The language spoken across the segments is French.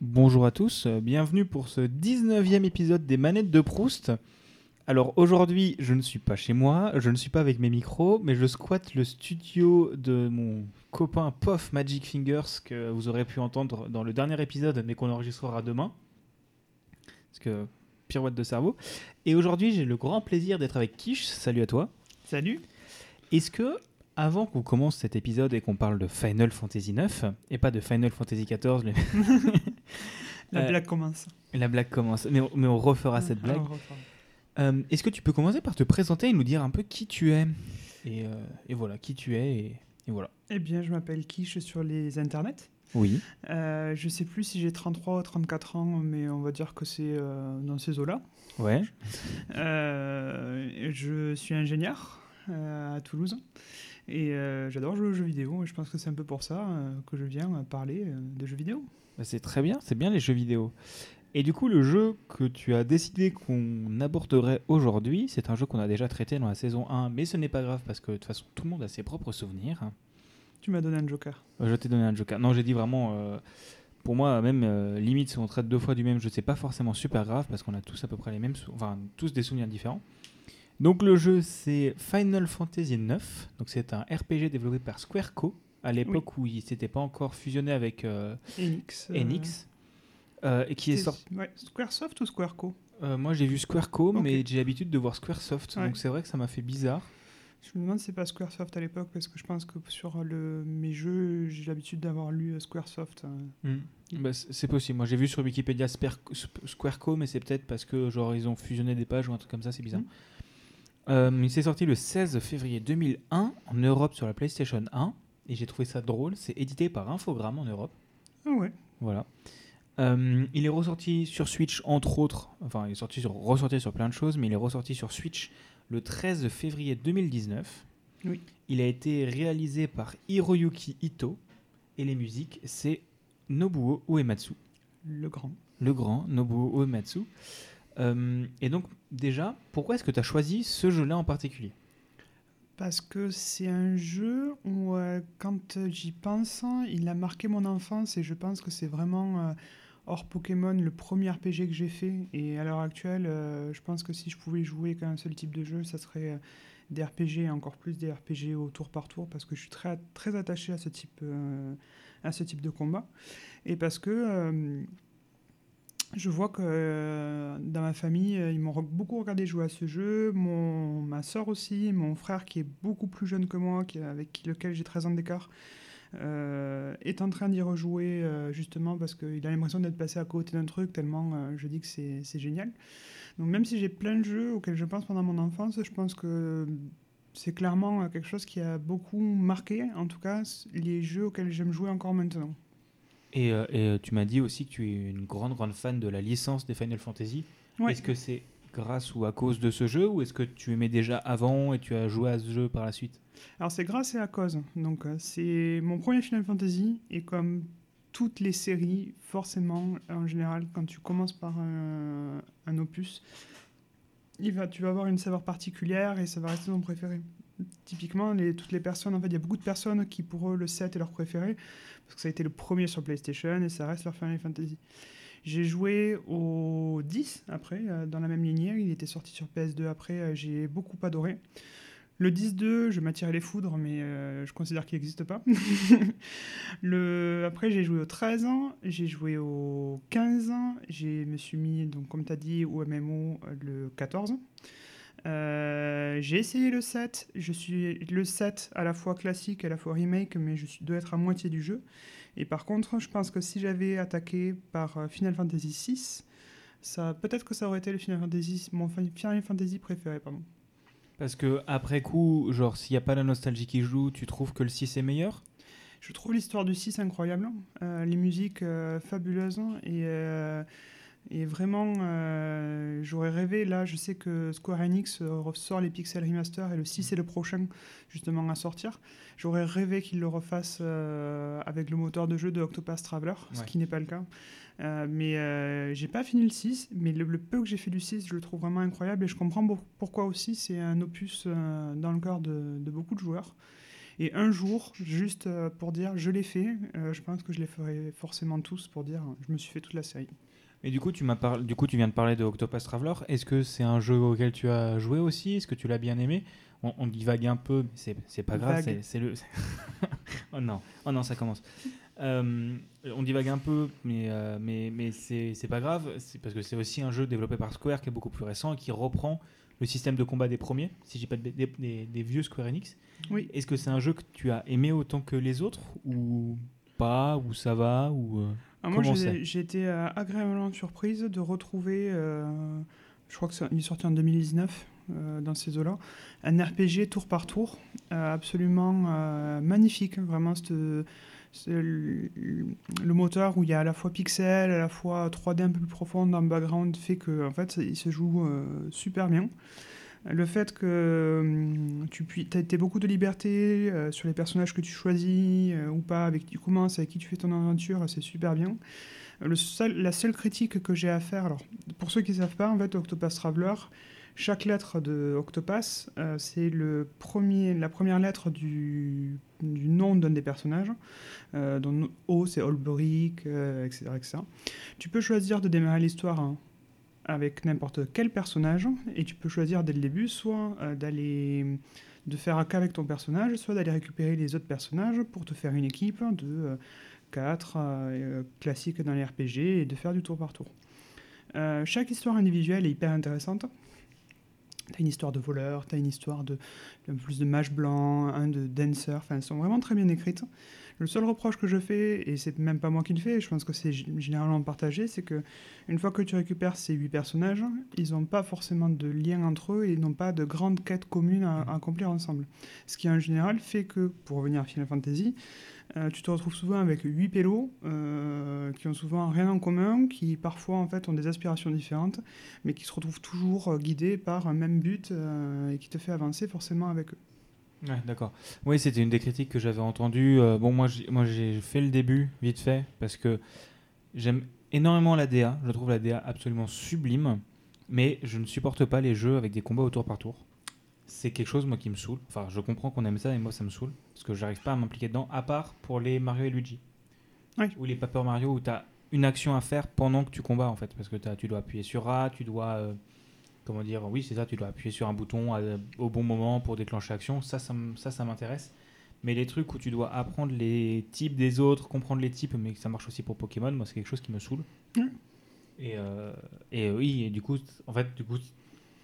Bonjour à tous, euh, bienvenue pour ce 19e épisode des manettes de Proust. Alors aujourd'hui, je ne suis pas chez moi, je ne suis pas avec mes micros, mais je squatte le studio de mon copain Pof Magic Fingers que vous aurez pu entendre dans le dernier épisode, mais qu'on enregistrera demain. Parce que pirouette de cerveau. Et aujourd'hui, j'ai le grand plaisir d'être avec Kish. Salut à toi. Salut. Est-ce que, avant qu'on commence cet épisode et qu'on parle de Final Fantasy IX, et pas de Final Fantasy XIV, le- La Euh, blague commence. la blague commence, mais on, mais on refera cette blague. Euh, Est-ce que tu peux commencer par te présenter et nous dire un peu qui tu es et, euh, et voilà, qui tu es et, et voilà. Eh bien, je m'appelle Kish sur les internets. Oui. Euh, je sais plus si j'ai 33 ou 34 ans, mais on va dire que c'est dans ces eaux-là. Ouais. Je suis ingénieur à Toulouse et j'adore jouer aux jeux vidéo. Et je pense que c'est un peu pour ça que je viens parler de jeux vidéo. Bah, c'est très bien, c'est bien les jeux vidéo. Et du coup, le jeu que tu as décidé qu'on aborderait aujourd'hui, c'est un jeu qu'on a déjà traité dans la saison 1, mais ce n'est pas grave parce que de toute façon, tout le monde a ses propres souvenirs. Tu m'as donné un joker. Euh, Je t'ai donné un joker. Non, j'ai dit vraiment. euh, pour moi, même euh, limite, si on traite deux fois du même jeu, c'est pas forcément super grave parce qu'on a tous à peu près les mêmes, enfin tous des souvenirs différents. Donc le jeu, c'est Final Fantasy IX. Donc c'est un RPG développé par Squareco à l'époque où il s'était pas encore fusionné avec euh, Enix. euh, Enix euh, et qui est sorti. ouais, Squaresoft ou Squareco moi, j'ai vu Squareco, Ok. mais j'ai l'habitude de voir Squaresoft, Ouais. donc c'est vrai que ça m'a fait bizarre. Je me demande si c'est pas Squaresoft à l'époque, parce que je pense que sur le, mes jeux, j'ai l'habitude d'avoir lu Squaresoft. Bah, c- c'est possible. Moi, j'ai vu sur Wikipédia Squareco, mais c'est peut-être parce que genre ils ont fusionné des pages ou un truc comme ça. C'est bizarre. Euh, il s'est sorti le 16 février 2001 en Europe sur la PlayStation 1 et j'ai trouvé ça drôle. C'est édité par Infogrames en Europe. Ah ouais. Voilà. Euh, il est ressorti sur Switch entre autres. Enfin, il est sorti sur, ressorti sur plein de choses, mais il est ressorti sur Switch le 13 février 2019. Oui. Il a été réalisé par Hiroyuki Ito et les musiques c'est Nobuo Uematsu Le grand. le grand Nobuo Uematsu. Euh, et donc, déjà, pourquoi est-ce que tu as choisi ce jeu-là en particulier? Parce que c'est un jeu où, euh, quand j'y pense, il a marqué mon enfance et je pense que c'est vraiment, euh, hors Pokémon, le premier RPG que j'ai fait. Et à l'heure actuelle, euh, je pense que si je pouvais jouer qu'à un seul type de jeu, ça serait des RPG et encore plus des RPG au tour par tour parce que je suis très, très attaché à ce, type, à ce type de combat. Et parce que je vois que euh, dans ma famille, euh, ils m'ont beaucoup regardé jouer à ce jeu. Mon, ma soeur aussi, mon frère qui est beaucoup plus jeune que moi, qui, avec lequel j'ai 13 ans d'écart, euh, est en train d'y rejouer justement parce qu'il a l'impression d'être passé à côté d'un truc tellement je dis que c'est génial. Donc même si j'ai plein de jeux auxquels je pense pendant mon enfance, je pense que c'est clairement quelque chose qui a beaucoup marqué, en tout cas, les jeux auxquels j'aime jouer encore maintenant. Et, euh, et, euh, tu m'as dit aussi que tu es une grande, grande fan de la licence des Final Fantasy. Ouais. Est-ce que c'est grâce ou à cause de ce jeu ou est-ce que tu aimais déjà avant et tu as joué à ce jeu par la suite? Alors c'est grâce et à cause. Donc euh, c'est mon premier Final Fantasy et comme toutes les séries, forcément, en général, quand tu commences par un, un opus, il va, tu vas avoir une saveur particulière et ça va rester ton préféré. Typiquement, toutes les personnes, en fait, il y a beaucoup de personnes qui pour eux le 7 est leur préféré parce que ça a été le premier sur PlayStation et ça reste leur Final Fantasy. J'ai joué au 10 après, euh, dans la même lignée. Il était sorti sur PS2 après. euh, J'ai beaucoup adoré. Le 10-2, je m'attirais les foudres, mais euh, je considère qu'il n'existe pas. Après, j'ai joué au 13 ans, j'ai joué au 15 ans, je me suis mis, donc, comme tu as dit, au MMO le 14. Euh, j'ai essayé le 7, je suis le 7 à la fois classique et à la fois remake, mais je suis, dois être à moitié du jeu. Et par contre, je pense que si j'avais attaqué par euh, Final Fantasy 6, ça, peut-être que ça aurait été le Final Fantasy, mon Final Fantasy préféré, pardon. Parce que après coup, genre s'il n'y a pas la nostalgie qui joue, tu trouves que le 6 est meilleur? Je trouve l'histoire du 6 incroyable, euh, les musiques euh, fabuleuses et, euh, et vraiment euh, j'aurais rêvé, là je sais que Square Enix euh, ressort les Pixel Remaster et le 6 est le prochain justement à sortir. J'aurais rêvé qu'ils le refassent euh, avec le moteur de jeu de Octopath Traveler, ce qui n'est pas le cas. Euh, mais j'ai pas fini le 6, mais le, le peu que j'ai fait du 6, je le trouve vraiment incroyable et je comprends pourquoi aussi c'est un opus dans le cœur de, de beaucoup de joueurs. Et un jour, juste pour dire je l'ai fait, je pense que je les ferai forcément tous pour dire je me suis fait toute la série. Et du coup, tu m'as parlé, du coup, tu viens de parler de Octopus Traveler. Est-ce que c'est un jeu auquel tu as joué aussi? Est-ce que tu l'as bien aimé? On, on divague un peu, mais c'est, c'est pas grave. C'est, le. oh non, oh non, ça commence. Euh, on divague un peu, mais, euh, mais, mais c'est, c'est pas grave. C'est parce que c'est aussi un jeu développé par Square qui est beaucoup plus récent et qui reprend le système de combat des premiers, si j'ai pas de des- des vieux Square Enix. Oui. Est-ce que c'est un jeu que tu as aimé autant que les autres? Ou pas? Ou ça va? Ou euh, Ah, moi, j'ai été euh, agréablement surprise de retrouver, euh, je crois qu'il est sorti en 2019 euh, dans ces eaux-là, un RPG tour par tour, absolument magnifique. Vraiment, le, le moteur où il y a à la fois pixel, à la fois 3D un peu plus profonde dans le background fait que en fait, il se joue super bien. Le fait que hum, tu aies beaucoup de liberté euh, sur les personnages que tu choisis euh, ou pas, avec qui tu commences, avec qui tu fais ton aventure, c'est super bien. La seule critique que j'ai à faire, alors pour ceux qui ne savent pas, en fait, Traveler, chaque lettre de Octopass, euh, c'est la première lettre du, du nom d'un des personnages. Euh, O, c'est Olberic, euh, etc., etc. Tu peux choisir de démarrer l'histoire hein, avec n'importe quel personnage, et tu peux choisir dès le début soit euh, d'aller de faire un cas avec ton personnage, soit d'aller récupérer les autres personnages pour te faire une équipe de 4 classiques dans les RPG et de faire du tour par tour. Euh, chaque histoire individuelle est hyper intéressante. T'as une histoire de voleur, t'as une histoire de, de plus de mage blanc, un de dancer, enfin elles sont vraiment très bien écrites. Le seul reproche que je fais, et c'est même pas moi qui le fais, je pense que c'est généralement partagé, c'est que une fois que tu récupères ces huit personnages, ils n'ont pas forcément de lien entre eux et ils n'ont pas de grande quête commune à, accomplir ensemble. Ce qui en général fait que, pour revenir à Final Fantasy, euh, tu te retrouves souvent avec huit pélos euh, qui ont souvent rien en commun, qui parfois en fait ont des aspirations différentes, mais qui se retrouvent toujours euh, guidés par un même but et qui te fait avancer forcément avec eux. Ouais, d'accord. Oui, c'était une des critiques que j'avais entendues. Euh, bon, moi, j'ai- moi, j'ai fait le début vite fait parce que j'aime énormément la DA. Je trouve la DA absolument sublime, mais je ne supporte pas les jeux avec des combats au tour par tour. C'est quelque chose, moi, qui me saoule. Enfin, je comprends qu'on aime ça, et moi, ça me saoule parce que j'arrive pas à m'impliquer dedans, à part pour les Mario et Luigi. Ouais. Ou les Paper Mario où tu as une action à faire pendant que tu combats, en fait. Parce que tu dois appuyer sur A, tu dois. euh, comment dire Oui, c'est ça, tu dois appuyer sur un bouton à- au bon moment pour déclencher l'action. Ça, ça, ça, ça m'intéresse. Mais les trucs où tu dois apprendre les types des autres, comprendre les types, mais que ça marche aussi pour Pokémon, moi, c'est quelque chose qui me saoule. Et, euh, et oui, et du coup, en fait, du coup,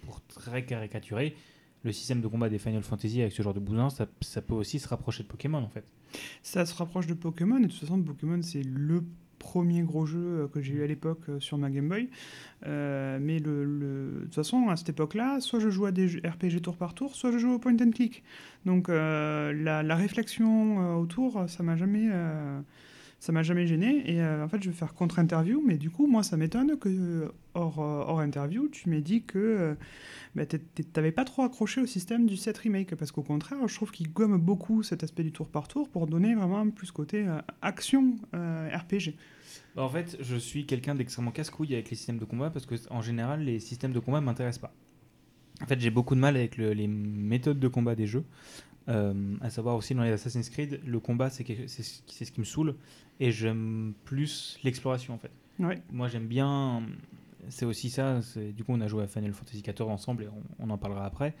pour très caricaturer, le système de combat des Final Fantasy avec ce genre de bousin, ça, ça peut aussi se rapprocher de Pokémon, en fait. Ça se rapproche de Pokémon, et de toute façon, Pokémon, c'est le premier gros jeu euh, que j'ai eu à l'époque euh, sur ma Game Boy. Euh, mais le, de toute façon, à cette époque-là, soit je jouais à des RPG tour par tour, soit je jouais au point and click. Donc la, réflexion autour, ça m'a jamais, ça m'a jamais gêné. Et euh, en fait, je vais faire contre-interview, mais du coup, moi, ça m'étonne que euh, hors, euh, hors interview, tu m'aies dit que euh, bah, t'avais pas trop accroché au système du 7 remake, parce qu'au contraire, je trouve qu'il gomme beaucoup cet aspect du tour par tour pour donner vraiment plus côté action RPG. Bah, en fait, je suis quelqu'un d'extrêmement casse-couille avec les systèmes de combat parce que, en général, les systèmes de combat m'intéressent pas. En fait, j'ai beaucoup de mal avec le- les méthodes de combat des jeux. Euh, à savoir aussi dans les Assassin's Creed, le combat, c'est ce qui me saoule. Et j'aime plus l'exploration, en fait. Ouais. Moi, j'aime bien. C'est aussi ça. Du coup, on a joué à Final Fantasy XIV ensemble et on, on en parlera après.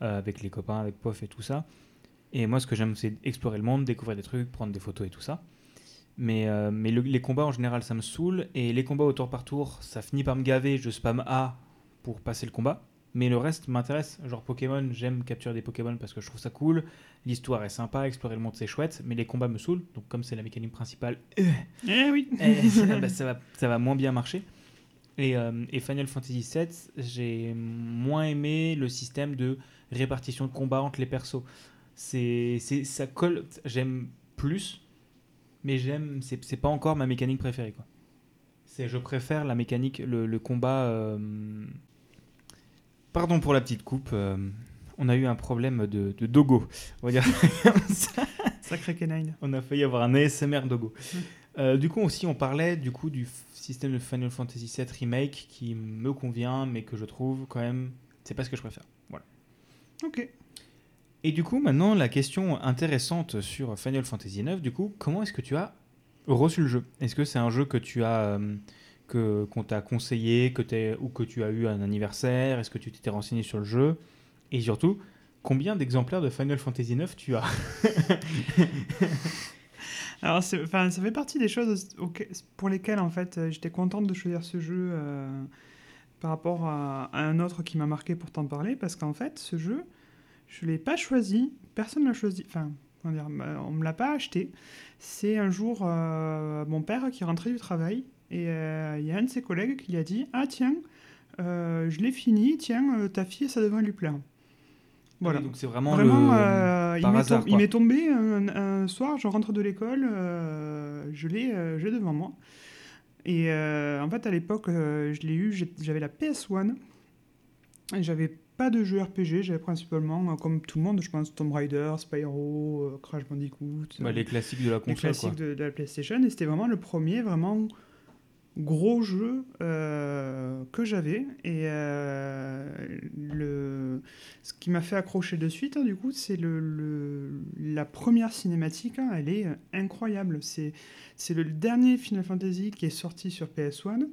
euh, avec les copains, avec Pof et tout ça. Et moi, ce que j'aime, c'est explorer le monde, découvrir des trucs, prendre des photos et tout ça. Mais, euh, mais le- les combats en général, ça me saoule. Et les combats au tour par tour, ça finit par me gaver. Je spam A pour passer le combat. Mais le reste m'intéresse. Genre Pokémon, j'aime capturer des Pokémon parce que je trouve ça cool. L'histoire est sympa, explorer le monde c'est chouette. Mais les combats me saoulent. Donc, comme c'est la mécanique principale, Eh oui eh, ça, bah, ça va, ça va moins bien marcher. Et, euh, et Final Fantasy VII, j'ai moins aimé le système de répartition de combat entre les persos. C'est, c'est, ça colle. J'aime plus, mais j'aime. C'est, c'est pas encore ma mécanique préférée, quoi. C'est, je préfère la mécanique, le, le combat. Pardon pour la petite coupe. euh, On a eu un problème de, de dogo. On va dire comme ça. Sacré canine. On a failli avoir un ASMR Dogo. Mm. Euh, du coup, aussi, on parlait du coup du f- système de Final Fantasy VII Remake qui me convient, mais que je trouve quand même, c'est pas ce que je préfère. Voilà. Ok. Et du coup, maintenant, la question intéressante sur Final Fantasy IX, du coup, comment est-ce que tu as reçu le jeu? Est-ce que c'est un jeu que tu as euh, qu'on t'a conseillé, que t'es- ou que tu as eu un anniversaire Est-ce que tu t'étais renseigné sur le jeu Et surtout, combien d'exemplaires de Final Fantasy IX tu as Alors, ça fait partie des choses pour lesquelles, en fait, euh, j'étais contente de choisir ce jeu euh, par rapport à, un autre qui m'a marqué pour t'en parler, parce qu'en fait, ce jeu, je l'ai pas choisi, personne l'a choisi, enfin, on me l'a pas acheté. C'est un jour euh, mon père qui rentrait du travail, et euh, il y a un de ses collègues qui lui a dit Ah, tiens, euh, je l'ai fini, tiens, euh, ta fille, ça devrait lui plaire. Voilà. Oui, Donc c'est vraiment, Vraiment, le... il m'est hasard, tombé un, un soir, je rentre de l'école, je l'ai devant moi. Et en fait, à l'époque, je l'ai eu, j'avais la PS1, et j'avais pas de jeu RPG, j'avais principalement, comme tout le monde, je pense, Tomb Raider, Spyro, Crash Bandicoot, Bah, les classiques de la les console. classiques quoi. de, de la PlayStation, et c'était vraiment le premier vraiment gros jeu euh, que j'avais. Et euh, le, ce qui m'a fait accrocher de suite, hein, du coup, c'est le, le- la première cinématique. hein, elle est euh, incroyable. C'est c'est le dernier Final Fantasy qui est sorti sur PS1.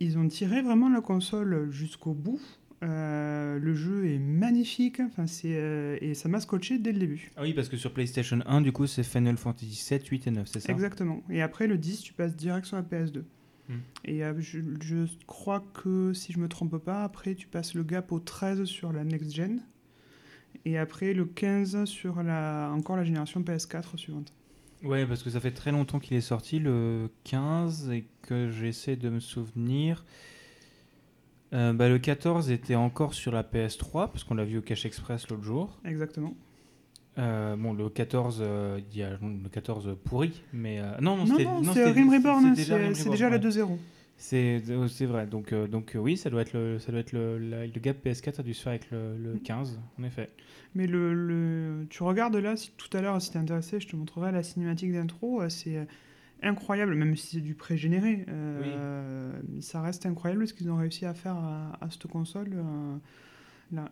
Ils ont tiré vraiment la console jusqu'au bout. Euh, le jeu est magnifique, enfin, c'est, euh, et ça m'a scotché dès le début. Ah oui, parce que sur PlayStation 1, du coup, c'est Final Fantasy 7, 8 et 9, c'est ça? Exactement. Et après le 10, tu passes direct sur la PS2. Et euh, je, je crois que, si je me trompe pas, après tu passes le gap au 13 sur la next gen. Et après le 15 sur la, encore la génération PS4 suivante. Ouais, parce que ça fait très longtemps qu'il est sorti, le 15, et que j'essaie de me souvenir. Euh, bah, le 14 était encore sur la PS3, parce qu'on l'a vu au Cache Express l'autre jour. Exactement. Euh, bon, le 14, euh, il y a le 14 pourri, mais euh, non, non, Non, non, non, c'est Rim Reborn, c'est déjà le 2-0. C'est euh, vrai. Donc euh, donc euh, oui, ça doit être le ça doit être le, la- le gap PS4 a dû se faire avec le, le 15, en effet. Mais le, le- tu regardes là, si, tout à l'heure, si t'es intéressé, je te montrerai la cinématique d'intro. euh, C'est euh, incroyable, même si c'est du pré-généré. euh, Ça reste incroyable ce qu'ils ont réussi à faire à, à cette console.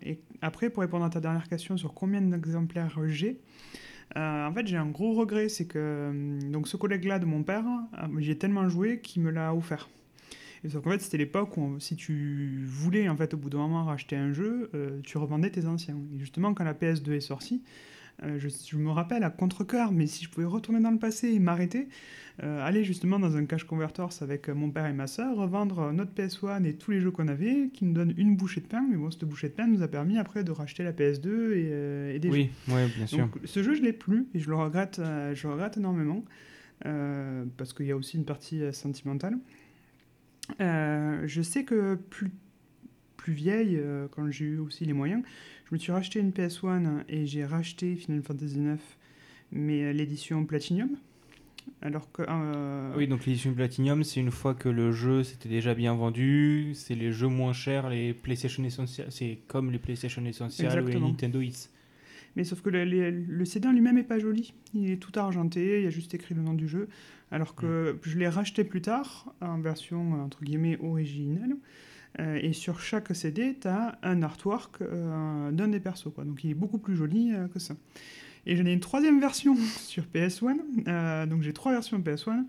Et après, pour répondre à ta dernière question sur combien d'exemplaires j'ai, euh, en fait, j'ai un gros regret, c'est que euh, donc ce collègue-là de mon père, euh, j'y ai tellement joué qu'il me l'a offert. Et sauf fait, c'était l'époque où si tu voulais en fait au bout d'un moment racheter un jeu, euh, tu revendais tes anciens. Et justement, quand la PS2 est sortie, euh, je, je me rappelle à contre-cœur, mais si je pouvais retourner dans le passé et m'arrêter, euh, aller justement dans un cash converters avec euh, mon père et ma soeur, revendre notre PS1 et tous les jeux qu'on avait, qui nous donnent une bouchée de pain. Mais bon, cette bouchée de pain nous a permis après de racheter la PS2 et, euh, et des jeux. Oui, bien sûr. Donc, ce jeu, je l'ai plus et je le regrette, je le regrette énormément parce qu'il y a aussi une partie sentimentale. Je sais que plus, plus vieille, euh, quand j'ai eu aussi les moyens, je me suis racheté une PS1 et j'ai racheté Final Fantasy IX, mais euh, l'édition Platinum. Alors que. euh, Oui, donc l'édition Platinum, c'est une fois que le jeu s'était déjà bien vendu, c'est les jeux moins chers, les PlayStation Essentials, c'est comme les PlayStation Essentials ou les. Nintendo Hits. Mais sauf que le, le- le CD en lui-même est pas joli. Il est tout argenté, il y a juste écrit le nom du jeu. Alors que je l'ai racheté plus tard en version entre guillemets originale. Euh, et sur chaque CD, tu as un artwork euh, d'un des persos. Donc il est beaucoup plus joli euh, que ça. Et j'en ai une troisième version sur PS1. euh, donc j'ai trois versions PS1.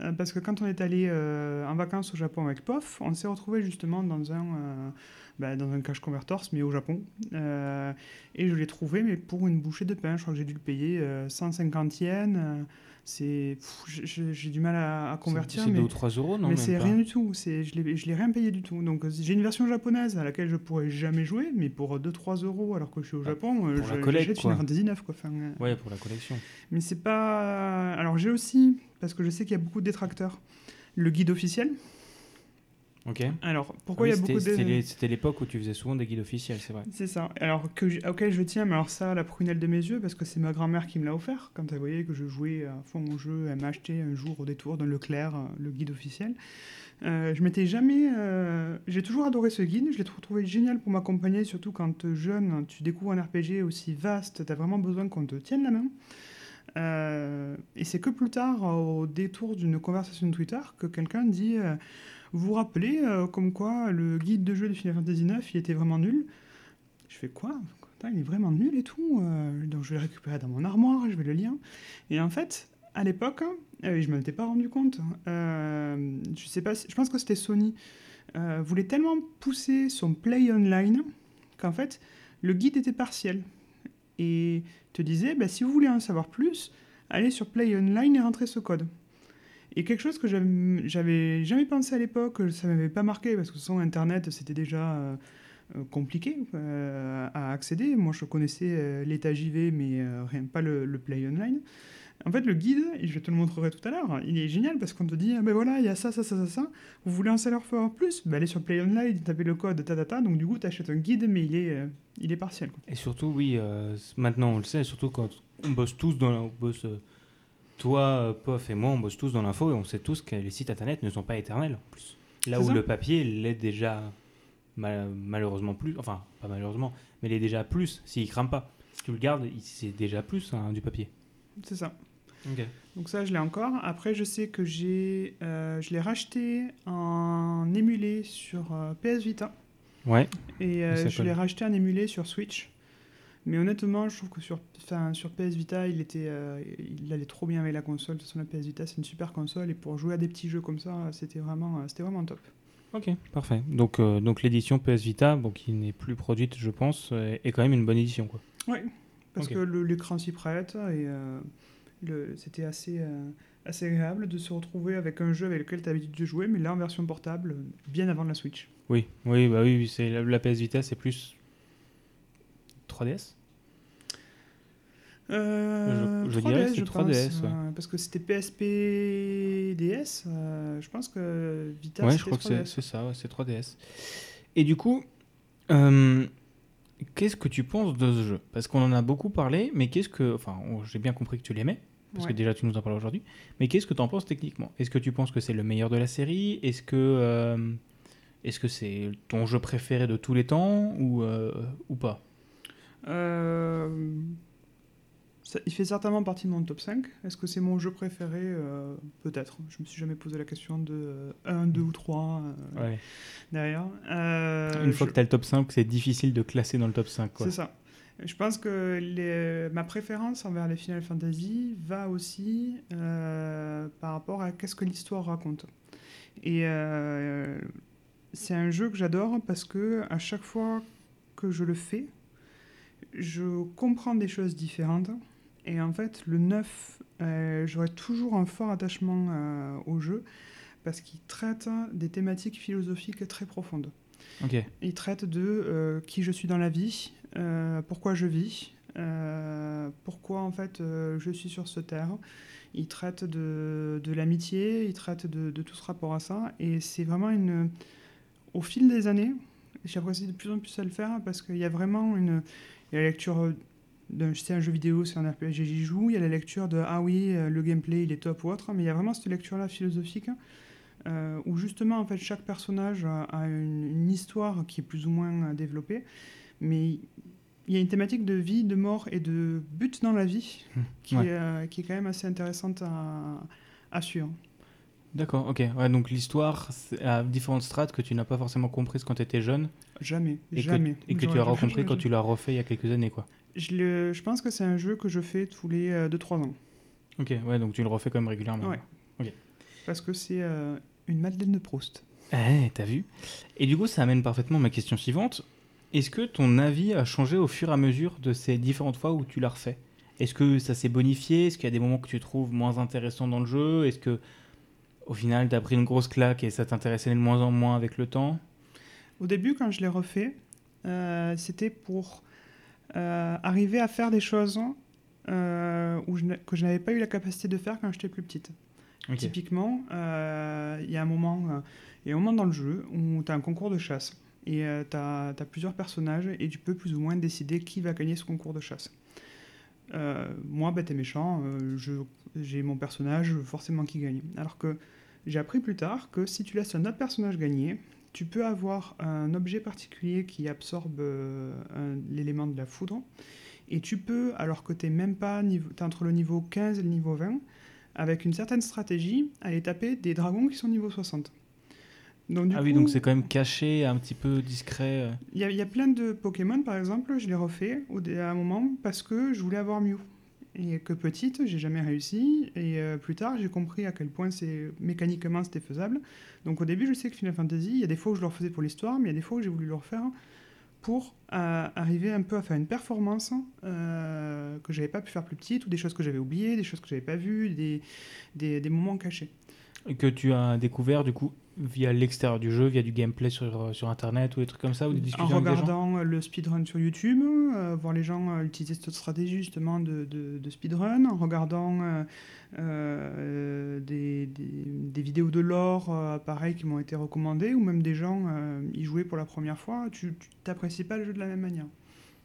euh, parce que quand on est allé en vacances au Japon avec POF, on s'est retrouvé justement dans un, bah, dans un cache converters, mais au Japon. Et je l'ai trouvé, mais pour une bouchée de pain. Je crois que j'ai dû le payer euh, 150 yens. C'est, j'ai- du mal à, à convertir. C'est mais 2 ou 3 euros, non mais c'est rien du tout. C'est, je l'ai, je l'ai rien payé du tout. Donc euh, j'ai une version japonaise à laquelle je pourrais jamais jouer, mais pour 2-3 euros alors que je suis au Ah, Japon, pour la je- collecte, j'achète. Final Fantasy 9 quoi. Enfin, euh, Ouais, pour la collection. Mais c'est pas. Alors j'ai aussi, parce que je sais qu'il y a beaucoup de détracteurs, le guide officiel. Ok. Alors pourquoi Ah il oui, y a beaucoup de. c'était l'époque où tu faisais souvent des guides officiels, c'est vrai. C'est ça. Alors que auquel je tiens, mais alors ça, la prunelle de mes yeux, parce que c'est ma grand-mère qui me l'a offert. Quand elle voyait que je jouais à fond mon jeu, elle m'a acheté un jour au détour d'un Leclerc, euh, le guide officiel. Euh, je m'étais jamais. euh, J'ai toujours adoré ce guide. Je l'ai trou- trouvé génial pour m'accompagner, surtout quand euh, jeune, tu découvres un RPG aussi vaste, tu as vraiment besoin qu'on te tienne la main. Euh, et c'est que plus tard, au détour d'une conversation Twitter, que quelqu'un dit euh, Vous vous rappelez euh, comme quoi le guide de jeu de Final Fantasy IX il était vraiment nul? Je fais quoi? Il est vraiment nul et tout. euh, donc je vais le récupérer dans mon armoire, je vais le lire. Et en fait, à l'époque, euh, je ne m'en étais pas rendu compte. euh, je sais pas, je pense que c'était Sony. voulait tellement pousser son Play Online qu'en fait, le guide était partiel. Et te disait, bah, si vous voulez en savoir plus, allez sur Play Online et rentrez ce code. Et quelque chose que j'avais jamais pensé à l'époque, ça m'avait pas marqué parce que sans Internet c'était déjà euh, compliqué euh, à accéder. Moi je connaissais euh, l'état JV mais rien, pas le, Play Online. En fait le guide, et je te le montrerai tout à l'heure, il est génial parce qu'on te dit, ah ben voilà, il y a ça, ça, ça, ça. Vous voulez en savoir plus? Ben, Allez sur Play Online, tapez le code, ta, ta, ta. Donc du coup tu achètes un guide mais il est, il est partiel. Et surtout, oui, maintenant on le sait, surtout quand on bosse tous dans la- on bosse, toi, Pof et moi, on bosse tous dans l'info et on sait tous que les sites internet ne sont pas éternels en plus. Là où ça. le papier l'est déjà mal- malheureusement plus, enfin pas malheureusement, mais il est déjà plus s'il crame pas. Si tu le gardes, il- c'est déjà plus hein, du papier. C'est ça. Donc ça, je l'ai encore. Après, je sais que j'ai, euh, je l'ai racheté en émulé sur euh, PS Vita. Ouais. Et euh, je l'ai racheté en émulé sur Switch. Mais honnêtement, je trouve que sur, sur PS Vita, il, était, euh, il allait trop bien avec la console. De toute façon, la PS Vita, c'est une super console. Et pour jouer à des petits jeux comme ça, c'était vraiment, euh, c'était vraiment top. Ok, parfait. Donc, euh, donc l'édition PS Vita, bon, qui n'est plus produite, je pense, est quand même une bonne édition. Quoi. Oui, parce que l'écran s'y prête. Et euh, c'était assez, assez agréable de se retrouver avec un jeu avec lequel tu as l'habitude de jouer, mais là en version portable, bien avant la Switch. Oui, oui, bah oui, oui, c'est la, la PS Vita, c'est plus 3DS. Euh, Je- je dirais que c'est je 3DS, pense, ouais. euh, parce que c'était PSP DS. euh, je pense que Vita, ouais, je crois que c'est 3DS. ça, ouais, c'est 3DS. Et du coup, qu'est-ce que tu penses de ce jeu? Parce qu'on en a beaucoup parlé, mais qu'est-ce que. Enfin, j'ai bien compris que tu l'aimais, parce Ouais. que déjà tu nous en parles aujourd'hui. Mais qu'est-ce que tu en penses techniquement? Est-ce que tu penses que c'est le meilleur de la série? Est-ce que. euh, est-ce que c'est ton jeu préféré de tous les temps ou, euh, ou pas? Euh, ça- il fait certainement partie de mon top 5. Est-ce que c'est mon jeu préféré? Euh, Peut-être. Je me suis jamais posé la question de 1, 2 ou 3 Ouais. derrière. Euh, Une fois je- que tu as le top 5, c'est difficile de classer dans le top 5. Quoi. C'est ça. Je pense que les- ma préférence envers les Final Fantasy va aussi euh, par rapport à qu'est-ce que l'histoire raconte. Et euh, c'est un jeu que j'adore parce que à chaque fois que je le fais, je comprends des choses différentes. Et en fait, le 9, euh, j'aurai toujours un fort attachement euh, au jeu parce qu'il traite des thématiques philosophiques très profondes. Il traite de euh, qui je suis dans la vie, euh, pourquoi je vis, pourquoi en fait je suis sur cette terre. Il traite de, de l'amitié, il traite de, de tout ce rapport à ça. Et c'est vraiment une. Au fil des années, j'apprécie de plus en plus à le faire parce qu'il y a vraiment une. Il y a la lecture c'est un jeu vidéo, c'est un RPG, j'y joue. Il y a la lecture de ah oui, euh, le gameplay il est top ou autre. Mais il y a vraiment cette lecture-là philosophique euh, où justement en fait chaque personnage a, a une, une histoire qui est plus ou moins euh, développée, mais il y a une thématique de vie, de mort et de but dans la vie Hmm, qui, ouais. est, euh, qui est quand même assez intéressante à, à suivre. D'accord, ok. Ouais, donc l'histoire à différentes strates que tu n'as pas forcément comprises quand tu étais jeune Jamais, et jamais. que, et que tu J'aurais- as compris quand tu l'as refait il y a quelques années. quoi. Je, le- je pense que c'est un jeu que je fais tous les 2-3 ans, Ok, ouais, donc tu le refais quand même régulièrement. Ouais. parce que c'est euh, une Madeleine de Proust. Eh, t'as vu? Et du coup, ça amène parfaitement ma question suivante. Est-ce que ton avis a changé au fur et à mesure de ces différentes fois où tu l'as refait? Est-ce que ça s'est bonifié? Est-ce qu'il y a des moments que tu trouves moins intéressants dans le jeu? Est-ce que au final t'as pris une grosse claque et ça t'intéressait de moins en moins avec le temps? Au début, quand je l'ai refait, euh, c'était pour euh, arriver à faire des choses euh, où je que je n'avais pas eu la capacité de faire quand j'étais plus petite. Typiquement, euh, il y a un moment, euh, il y a un moment dans le jeu où tu as un concours de chasse et tu as, plusieurs personnages et tu peux plus ou moins décider qui va gagner ce concours de chasse. Euh, moi, bête et méchant, euh, j'ai mon personnage forcément qui gagne. Alors que j'ai appris plus tard que si tu laisses un autre personnage gagner, tu peux avoir un objet particulier qui absorbe euh, l'élément de la foudre. Et tu peux, alors que tu même pas niveau, entre le niveau 15 et le niveau 20, avec une certaine stratégie, aller taper des dragons qui sont niveau 60. Donc, du ah oui, donc c'est quand même caché, un petit peu discret. euh. Il y, a- il y a plein de Pokémon, par exemple, je les refais à un moment parce que je voulais avoir Mew. Et que petite, j'ai jamais réussi. Et euh, plus tard, j'ai compris à quel point c'est mécaniquement c'était faisable. Donc au début, je sais que Final Fantasy, il y a des fois où je le refaisais pour l'histoire, mais il y a des fois où j'ai voulu le refaire pour euh, arriver un peu à faire une performance euh, que j'avais pas pu faire plus petite, ou des choses que j'avais oubliées, des choses que j'avais pas vues, des, des, moments cachés. Que tu as découvert du coup via l'extérieur du jeu, via du gameplay sur, euh, sur internet ou des trucs comme ça, ou des En discussions avec des gens regardant euh, le speedrun sur YouTube, euh, voir les gens utiliser cette stratégie justement de, de, de speedrun, en regardant euh, euh, des, des, des vidéos de lore, pareil, qui m'ont été recommandées, ou même des gens y jouer pour la première fois, tu t'apprécies pas le jeu de la même manière.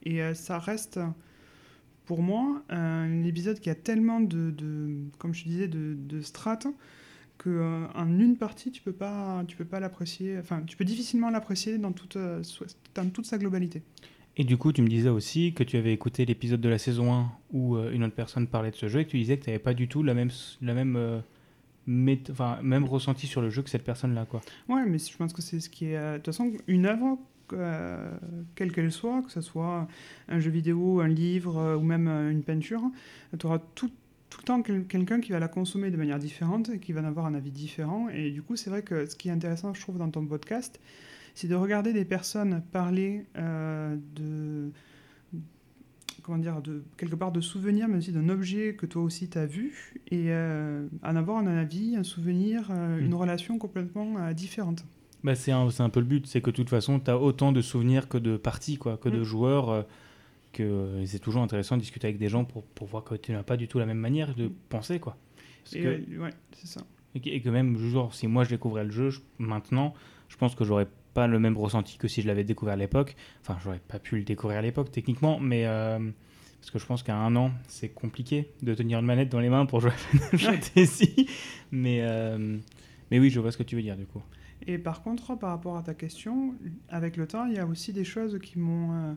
Et ça reste, pour moi, un épisode qui a tellement de, de comme je disais, de, de strates que euh, en une partie tu peux pas tu peux pas l'apprécier enfin tu peux difficilement l'apprécier dans toute euh, dans toute sa globalité Et du coup, tu me disais aussi que tu avais écouté l'épisode de la saison 1 où euh, une autre personne parlait de ce jeu et que tu disais que tu n'avais pas du tout la même, la même, euh, enfin, même ressenti sur le jeu que cette personne-là. quoi. ouais mais je pense que c'est ce qui est euh, de toute façon une œuvre euh, quelle qu'elle soit que ce soit un jeu vidéo un livre euh, ou même euh, une peinture tu auras tout tout le temps quel- quelqu'un qui va la consommer de manière différente et qui va en avoir un avis différent et du coup c'est vrai que ce qui est intéressant je trouve dans ton podcast c'est de regarder des personnes parler euh, de comment dire de quelque part de souvenirs mais aussi d'un objet que toi aussi tu as vu et euh, en avoir un avis un souvenir euh, Mm. une relation complètement euh, différente Bah, c'est un, un peu le but, c'est que de toute façon, tu as autant de souvenirs que de parties, quoi, que de Mm. joueurs. Que euh, c'est toujours intéressant de discuter avec des gens pour, pour voir que tu n'as pas du tout la même manière de penser. quoi. Parce et que- ouais c'est ça Et que, et que même, genre, si moi je découvrais le jeu, je- maintenant, je pense que j'aurais pas le même ressenti que si je l'avais découvert à l'époque. Enfin, j'aurais pas pu le découvrir à l'époque, techniquement, mais. euh, parce que je pense qu'à un an, c'est compliqué de tenir une manette dans les mains pour jouer à Final Fantasy. Mais, euh, mais oui, je vois ce que tu veux dire, du coup. Et par contre, par rapport à ta question, avec le temps, il y a aussi des choses qui m'ont euh,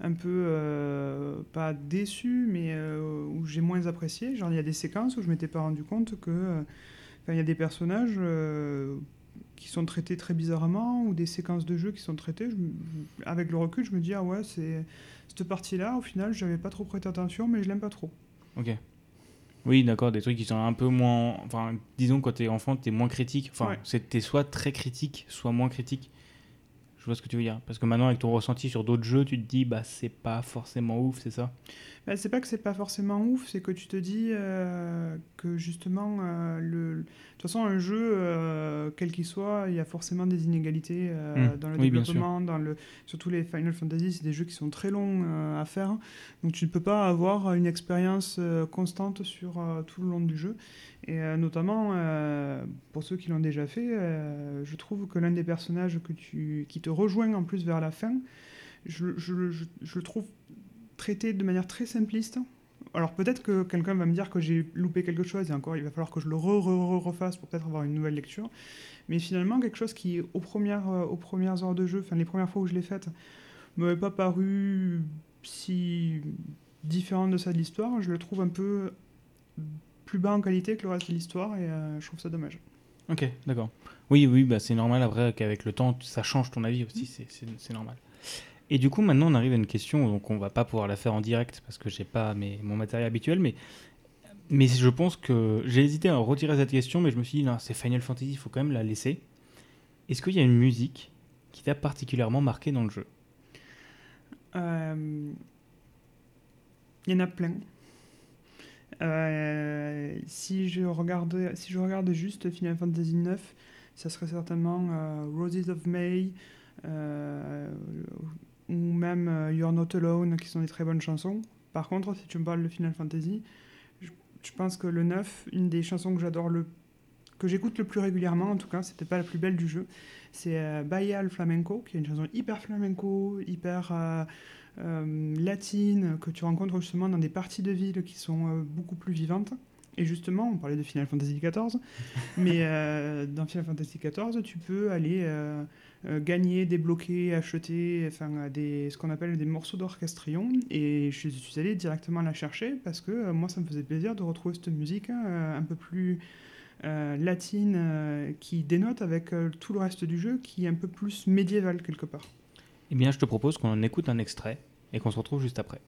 un peu, euh, pas déçu, mais euh, où j'ai moins apprécié. Genre, il y a des séquences où je m'étais pas rendu compte que. euh, il y a des personnages qui sont traités très bizarrement, ou des séquences de jeu qui sont traitées. je avec le recul, je me dis, ah ouais, c'est. Cette partie-là, au final, j'avais pas trop prêté attention, mais je l'aime pas trop. Ok. Oui, d'accord, des trucs qui sont un peu moins. Enfin, disons, quand t'es enfant, t'es moins critique. Enfin, Ouais. t'es soit très critique, soit moins critique. Je vois ce que tu veux dire. Parce que maintenant, avec ton ressenti sur d'autres jeux, tu te dis, bah, c'est pas forcément ouf, c'est ça? Bah, c'est pas que c'est pas forcément ouf, c'est que tu te dis euh, que justement, euh, le... de toute façon, un jeu, euh, quel qu'il soit, il y a forcément des inégalités euh, Mm. dans le Oui, développement, dans le... surtout les Final Fantasy, c'est des jeux qui sont très longs à faire, donc tu ne peux pas avoir une expérience constante sur tout le long du jeu. Et notamment, pour ceux qui l'ont déjà fait, je trouve que l'un des personnages que tu... qui te rejoint en plus vers la fin, je, le trouve traité de manière très simpliste. Alors peut-être que quelqu'un va me dire que j'ai loupé quelque chose et encore il va falloir que je le re, re- re- refasse pour peut-être avoir une nouvelle lecture. Mais finalement quelque chose qui aux premières, euh, aux premières heures de jeu, enfin les premières fois où je l'ai faite, m'avait pas paru si différent de ça de l'histoire. Je le trouve un peu plus bas en qualité que le reste de l'histoire et euh, je trouve ça dommage. Ok, d'accord. Oui, oui, bah, c'est normal après qu'avec le temps, ça change ton avis aussi, c'est- c'est normal. Et du coup, maintenant, on arrive à une question, donc on va pas pouvoir la faire en direct parce que j'ai pas mes, mon matériel habituel, mais, mais je pense que j'ai hésité à retirer cette question, mais je me suis dit, non, c'est Final Fantasy, il faut quand même la laisser. Est-ce qu'il y a une musique qui t'a particulièrement marqué dans le jeu? Euh, Il y en a plein. Euh, si, je regarde, si je regarde juste Final Fantasy IX, ça serait certainement euh, Roses of May euh, ou même You're Not Alone, qui sont des très bonnes chansons. Par contre, si tu me parles de Final Fantasy, je, pense que le 9, une des chansons que j'adore le que j'écoute le plus régulièrement, en tout cas, c'était pas la plus belle du jeu, c'est al Flamenco, qui est une chanson hyper flamenco, hyper euh, euh, latine, que tu rencontres justement dans des parties de ville qui sont euh, beaucoup plus vivantes. Et justement, on parlait de Final Fantasy XIV, mais euh, dans Final Fantasy XIV, tu peux aller euh, gagner, débloquer, acheter enfin, des, ce qu'on appelle des morceaux d'orchestrion. Et je suis allé directement la chercher parce que euh, moi, ça me faisait plaisir de retrouver cette musique hein, un peu plus latine qui dénote avec tout le reste du jeu qui est un peu plus médiéval quelque part. Eh bien, je te propose qu'on en écoute un extrait et qu'on se retrouve juste après.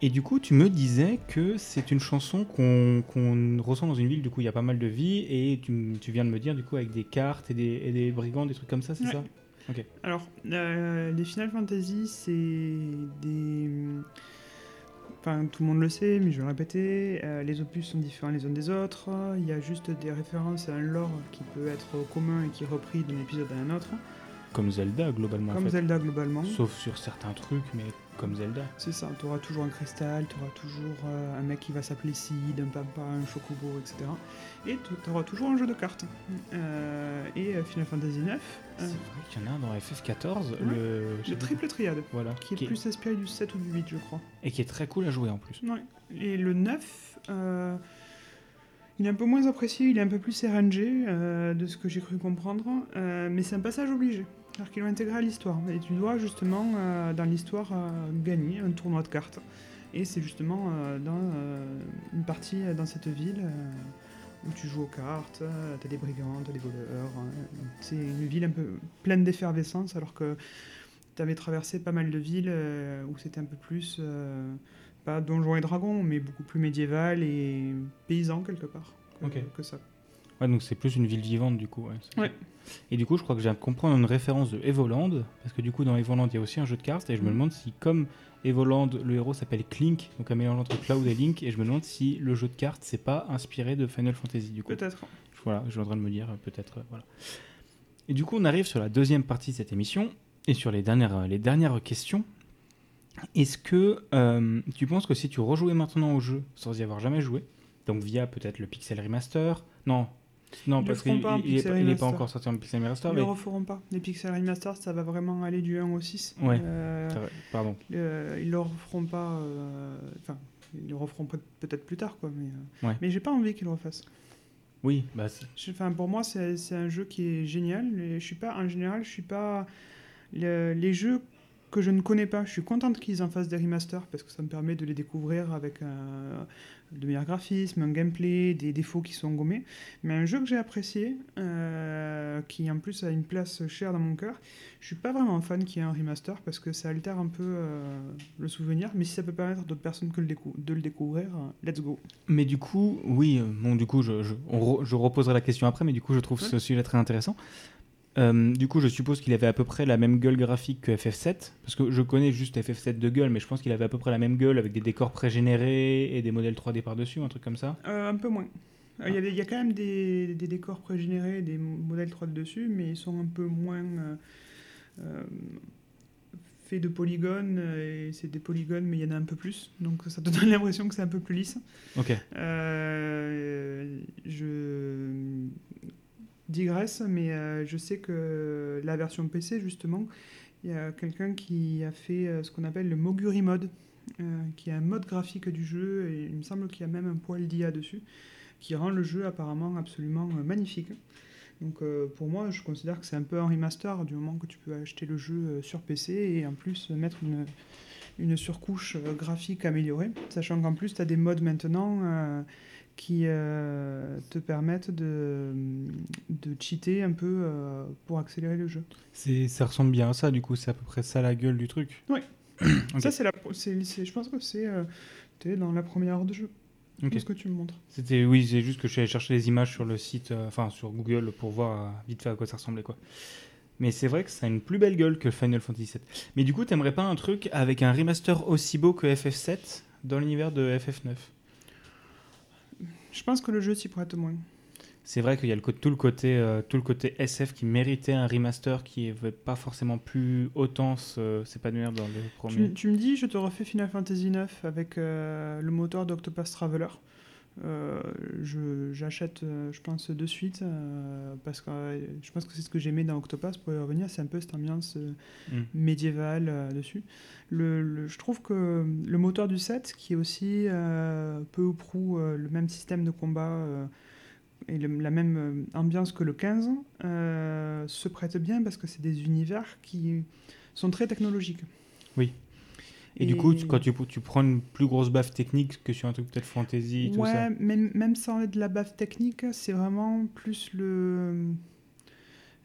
Et du coup, tu me disais que c'est une chanson qu'on ressent dans une ville, du coup, il y a pas mal de vie, et tu, viens de me dire, du coup, avec des cartes et des, et des brigands, des trucs comme ça, c'est Ouais. ça? Ok. Alors, euh, les Final Fantasy, c'est des. Enfin, tout le monde le sait, mais je vais le répéter. euh, les opus sont différents les uns des autres. Il y a juste des références à un lore qui peut être commun et qui est repris d'un épisode à un autre. Comme Zelda, globalement, Comme en fait. Zelda globalement. Sauf sur certains trucs, mais comme Zelda. C'est ça, tu auras toujours un cristal, tu auras toujours euh, un mec qui va s'appeler Sid, un papa, un chocobo, etc. Et tu auras toujours un jeu de cartes. Euh, et euh, Final Fantasy IX, C'est vrai qu'il y en a un dans FF14, Ouais. le... le triple triade, Voilà. qui est plus inspiré du 7 ou du 8, je crois. Et qui est très cool à jouer, en plus. Ouais. Et le 9, euh, il est un peu moins apprécié, il est un peu plus RNG, de ce que j'ai cru comprendre, mais c'est un passage obligé. C'est-à-dire qu'ils l'ont intégré à l'histoire. Et tu dois justement, euh, dans l'histoire, euh, gagner un tournoi de cartes. Et c'est justement euh, dans une partie dans cette ville où tu joues aux cartes, t'as des brigands, t'as des voleurs. c'est une ville un peu pleine d'effervescence, alors que t'avais traversé pas mal de villes où c'était un peu plus, pas donjons et dragons, mais beaucoup plus médiéval et paysan quelque part que, Ok. que ça. Ouais, donc c'est plus une ville vivante, du coup. Ouais, c'est- Ouais. Et du coup, je crois que j'ai à comprendre une référence de Evoland, parce que du coup, dans Evoland, il y a aussi un jeu de cartes, et je me Mhm. demande si, comme Evoland, le héros s'appelle Clink, donc un mélange entre Cloud et Link, et je me demande si le jeu de cartes, c'est pas inspiré de Final Fantasy, du coup. Peut-être. Voilà, je suis en train de me dire, peut-être, euh, voilà. Et du coup, on arrive sur la deuxième partie de cette émission, et sur les dernières, euh, les dernières questions. Est-ce que euh, tu penses que si tu rejouais maintenant au jeu, sans y avoir jamais joué, donc via peut-être le Pixel Remaster, non, non, Ils parce qu'il pas en il est, Pixel pas- encore sorti en Pixel Remaster, Ils mais... le referont pas. Les Pixel Remaster, ça va vraiment aller du 1 au 6. Ouais. Euh, Pardon. euh, ils le referont pas. euh, Enfin, ils le referont peut- peut-être plus tard, quoi. Mais, euh, Ouais. mais j'ai pas envie qu'ils le refassent. Oui, bah, Enfin, pour moi, c'est un jeu qui est génial. Je suis pas, en général, je suis pas. le- les jeux que je ne connais pas, je suis contente qu'ils en fassent des remasters parce que ça me permet de les découvrir avec un, de meilleurs graphismes, un gameplay, des défauts qui sont gommés. Mais un jeu que j'ai apprécié, euh, qui en plus a une place chère dans mon cœur, je suis pas vraiment fan qu'il y ait un remaster parce que ça altère un peu euh, le souvenir. Mais si ça peut permettre à d'autres personnes que le de le découvrir, euh, let's go. Mais du coup, oui, euh, bon, du coup, je, je, re- je reposerai la question après, mais du coup, je trouve Ouais. ce sujet très intéressant. Euh, du coup, je suppose qu'il avait à peu près la même gueule graphique que FF7, parce que je connais juste FF7 de gueule, mais je pense qu'il avait à peu près la même gueule avec des décors pré-générés et des modèles 3D par-dessus, un truc comme ça. Euh, un peu moins. Euh, Il y, a y quand même des, des décors pré-générés, des mo- modèles 3D dessus, mais ils sont un peu moins euh, faits de polygones. Et c'est des polygones, mais il y en a un peu plus. Donc ça te donne l'impression que c'est un peu plus lisse. Ok. Je digresse, mais euh, je sais que la version PC, justement, il y a quelqu'un qui a fait euh, ce qu'on appelle le Moguri Mode, euh, qui est un mode graphique du jeu, et il me semble qu'il y a même un poil d'IA dessus, qui rend le jeu apparemment absolument magnifique. Donc pour moi, je considère que c'est un peu un remaster du moment que tu peux acheter le jeu sur PC et en plus mettre une, une surcouche graphique améliorée, sachant qu'en plus tu as des modes maintenant qui euh, te permettent de, de cheater un peu euh, pour accélérer le jeu. C'est, ça ressemble bien à ça, du coup, c'est à peu près ça la gueule du truc. Ok. Ça, c'est la, c'est- je pense que c'est euh, dans la première heure de jeu. Ok. C'est ce que tu me montres? C'était, oui, c'est juste que je suis allé chercher les images sur le site, euh, enfin sur Google pour voir vite fait à quoi ça ressemblait quoi. Mais c'est vrai que ça a une plus belle gueule que Final Fantasy VII. Mais du coup, t'aimerais pas un truc avec un remaster aussi beau que FF7 dans l'univers de FF9 Je pense que le jeu s'y prête moins. C'est vrai qu'il y a le, tout, le côté, euh, tout le côté SF qui méritait un remaster qui n'avait pas forcément pu autant s'épanouir dans le premier. Tu, tu me dis, je te refais Final Fantasy IX avec euh, le moteur d'Octopath Traveler. Euh, J'achète, euh, je pense, de suite, euh, parce que euh, je pense que c'est ce que j'aimais dans Octopass, pour y revenir, c'est un peu cette ambiance Mm. médiévale dessus. Le, le- je trouve que le moteur du set, qui est aussi peu ou prou le même système de combat et le- la même ambiance que le 15, euh, se prête bien parce que c'est des univers qui sont très technologiques. Et, du coup, tu- quand tu, tu prends une plus grosse baffe technique que sur un truc peut-être fantasy, ouais, ça. Même, même sans être de la baffe technique, c'est vraiment plus le.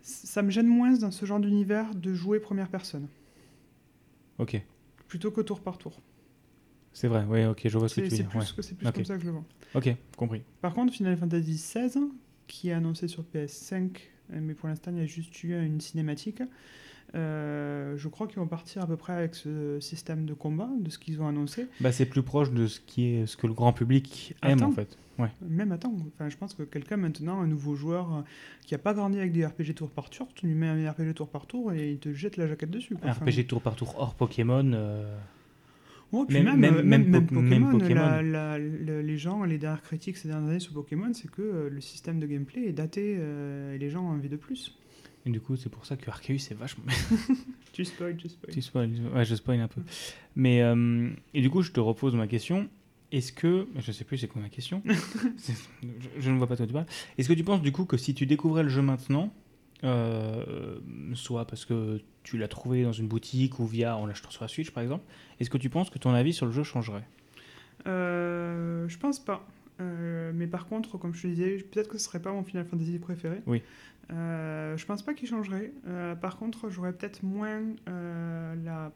Ça me gêne moins dans ce genre d'univers de jouer première personne, Ok, plutôt que tour par tour. c'est vrai, ouais, ok, je vois ce que tu veux c'est dire. plus, ouais. que- c'est plus comme ça que je le vois. Ok, compris. Par contre, Final Fantasy XVI, qui est annoncé sur PS5, euh, mais pour l'instant, il y a juste eu une cinématique. Euh, je crois qu'ils vont partir à peu près avec ce système de combat, de ce qu'ils ont annoncé. Bah, c'est plus proche de ce, qui est, ce que le grand public aime Attends. en fait. Ouais. Même attends, enfin, je pense que quelqu'un maintenant, un nouveau joueur euh, qui n'a pas grandi avec des RPG tour par tour, tu lui mets un RPG tour par tour et il te jette la jaquette dessus. quoi. Un Enfin, RPG tour par tour hors Pokémon. euh, puis même- même, même- même même, Po- Pokémon, même Pokémon. la- la- le- les gens, les dernières critiques ces dernières années sur Pokémon, c'est que euh, le système de gameplay est daté euh, et les gens ont envie de plus. Et du coup, c'est pour ça que Arceus c'est vachement. Tu spoil, tu spoil. tu spoil, ouais, je spoil un peu. Mais euh, et du coup, je te repose ma question. Est-ce que je sais plus c'est quoi ma question je, je ne vois pas de quoi tu parles. Est-ce que tu penses du coup que si tu découvrais le jeu maintenant, euh, soit parce que tu l'as trouvé dans une boutique ou via en l'achetant sur la Switch par exemple, est-ce que tu penses que ton avis sur le jeu changerait? Euh, je pense pas. Euh, mais par contre, comme je te disais, peut-être que ce serait pas mon Final Fantasy préféré. Oui. Euh, je pense pas qu'il changerait. Euh, par contre, j'aurais peut-être moins euh, la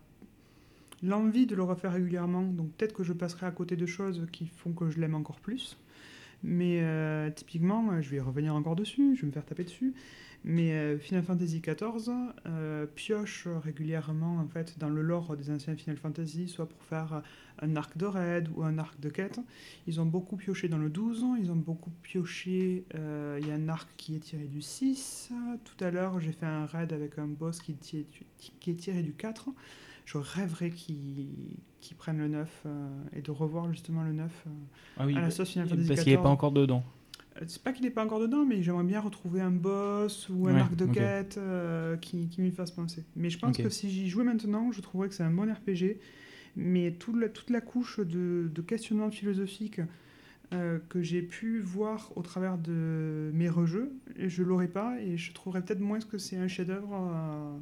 l'envie de le refaire régulièrement. Donc peut-être que je passerai à côté de choses qui font que je l'aime encore plus. Mais typiquement, je vais revenir encore dessus, je vais me faire taper dessus. Mais euh, Final Fantasy XIV euh, pioche régulièrement en fait dans le lore des anciens Final Fantasy, soit pour faire un arc de raid ou un arc de quête. Ils ont beaucoup pioché dans le 12, ils ont beaucoup pioché. euh, Il y a un arc qui est tiré du 6. Tout à l'heure, j'ai fait un raid avec un boss qui, qui est tiré du 4. Je rêverais qu'ils qu'ils prennent le 9 euh, et de revoir justement le 9 euh, Ah oui, à la sauce Final Fantasy parce qu'il n'est pas 14. encore dedans. Euh, C'est pas qu'il n'est pas encore dedans, mais j'aimerais bien retrouver un boss ou un Ouais, arc de quête euh, qui, qui m'y fasse penser. Mais je pense que si j'y jouais maintenant, je trouverais que c'est un bon RPG. Mais toute la, toute la couche de, de questionnement philosophique euh, que j'ai pu voir au travers de mes rejeux, je l'aurais pas et je trouverais peut-être moins que c'est un chef-d'œuvre euh,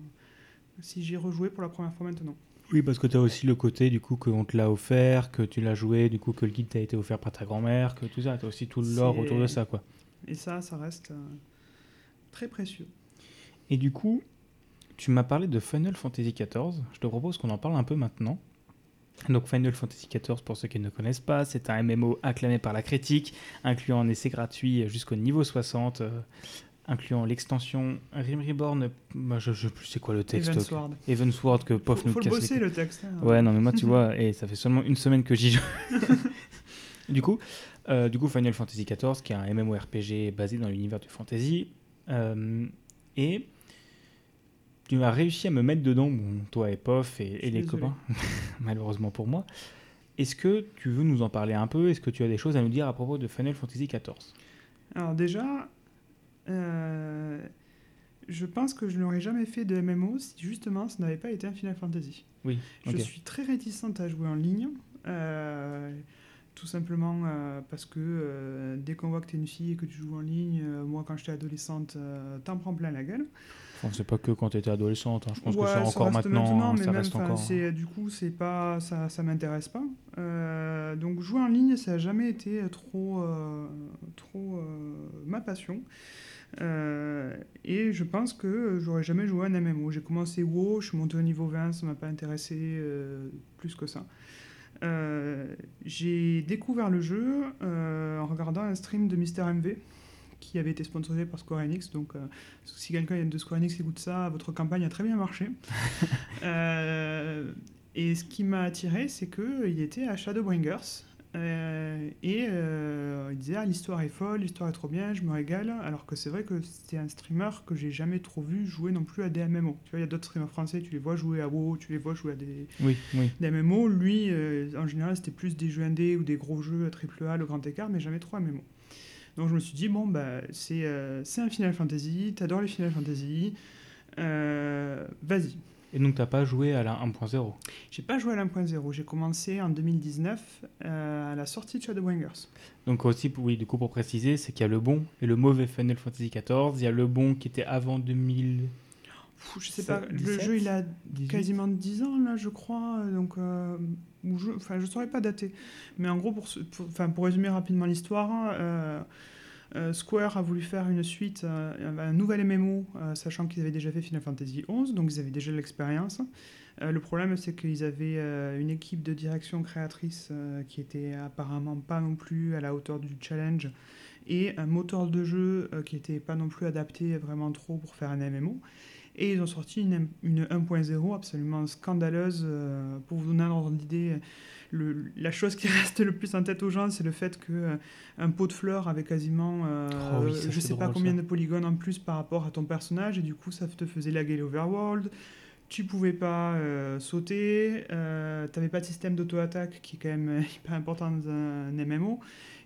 si j'y rejouais pour la première fois maintenant. Oui, parce que tu as aussi le côté du coup qu'on te l'a offert, que tu l'as joué, du coup que le guide t'a été offert par ta grand-mère, que tout ça. Tu as aussi tout C'est- autour de ça, quoi. Et ça, ça reste euh, très précieux. Et du coup, tu m'as parlé de Final Fantasy XIV. Je te propose qu'on en parle un peu maintenant. Donc Final Fantasy XIV, pour ceux qui ne connaissent pas, c'est un MMO acclamé par la critique, incluant un essai gratuit jusqu'au niveau 60, euh, incluant l'extension Rim Reborn. Moi, je, je sais plus c'est quoi le texte. Evansward. Evansward que Pof Faut, nous faut le casse les bosser le texte. hein. Ouais, non, mais moi, tu vois, et ça fait seulement une semaine que j'y joue. du, coup, euh, du coup, Final Fantasy XIV, qui est un MMORPG basé dans l'univers du fantasy, euh, et tu as réussi à me mettre dedans, bon, toi et Pof et, les désolé. copains, malheureusement pour moi. Est-ce que tu veux nous en parler un peu? Est-ce que tu as des choses à nous dire à propos de Final Fantasy XIV Alors déjà, euh, je pense que je n'aurais jamais fait de MMO si justement ce n'avait pas été un Final Fantasy. Oui, Je suis très réticente à jouer en ligne, euh, tout simplement euh, parce que euh, dès qu'on voit que tu es une fille et que tu joues en ligne, moi quand j'étais adolescente, t'en prends plein la gueule. Enfin, c'est pas que quand tu étais adolescente, hein, je pense Ouais, que c'est encore reste maintenant, mais ça même, reste encore. c'est- du coup, c'est pas, ça, ça m'intéresse pas. Donc jouer en ligne, ça a jamais été trop, trop ma passion. Euh, et je pense que j'aurais jamais joué à un MMO. J'ai commencé WoW, je suis monté au niveau 20, ça m'a pas intéressé euh, plus que ça. Euh, j'ai découvert le jeu en regardant un stream de Mister MV qui avait été sponsorisé par Square Enix. Donc, si quelqu'un de Square Enix écoute ça, votre campagne a très bien marché. Et ce qui m'a attiré, c'est qu'il était à Shadowbringers, euh, et euh, il disait ah, l'histoire est folle, l'histoire est trop bien, je me régale. Alors que c'est vrai que c'est un streamer que j'ai jamais trop vu jouer non plus à des MMO. Tu vois, il y a d'autres streamers français, tu les vois jouer à WoW, tu les vois jouer à des, Oui, oui. des MMO. Lui, euh, en général, c'était plus des jeux indés ou des gros jeux AAA, le grand écart, mais jamais trop MMO. Donc je me suis dit, bon, bah, c'est un Final Fantasy, t'adores les Final Fantasy, vas-y. Et donc, t'as pas joué à la 1.0 J'ai pas joué à l'1.0, j'ai commencé en 2019 euh, à la sortie de Shadowbringers. Donc aussi, oui, du coup, pour préciser, c'est qu'il y a le bon et le mauvais Final Fantasy XIV. Il y a le bon qui était avant 2000... Pff, je sais pas, le 17, jeu il a 18. quasiment 10 ans là, je crois, donc euh, je, je saurais pas dater. Mais en gros, pour, pour, pour résumer rapidement l'histoire, euh, euh, Square a voulu faire une suite, euh, un nouvel MMO, euh, sachant qu'ils avaient déjà fait Final Fantasy XI, donc ils avaient déjà l'expérience. Le problème, c'est qu'ils avaient une équipe de direction créatrice qui était apparemment pas non plus à la hauteur du challenge et un moteur de jeu qui était pas non plus adapté vraiment trop pour faire un MMO. Et ils ont sorti une, une 1.0 absolument scandaleuse. pour vous donner un ordre d'idée, le- la chose qui reste le plus en tête aux gens, c'est le fait que euh, un pot de fleurs avait quasiment, euh, Oh oui, je sais pas drôle, combien ça. de polygones en plus par rapport à ton personnage, et du coup ça te faisait laguer l'overworld. Tu pouvais pas euh, sauter, euh, t'avais pas de système d'auto-attaque qui est quand même hyper important dans un, MMO,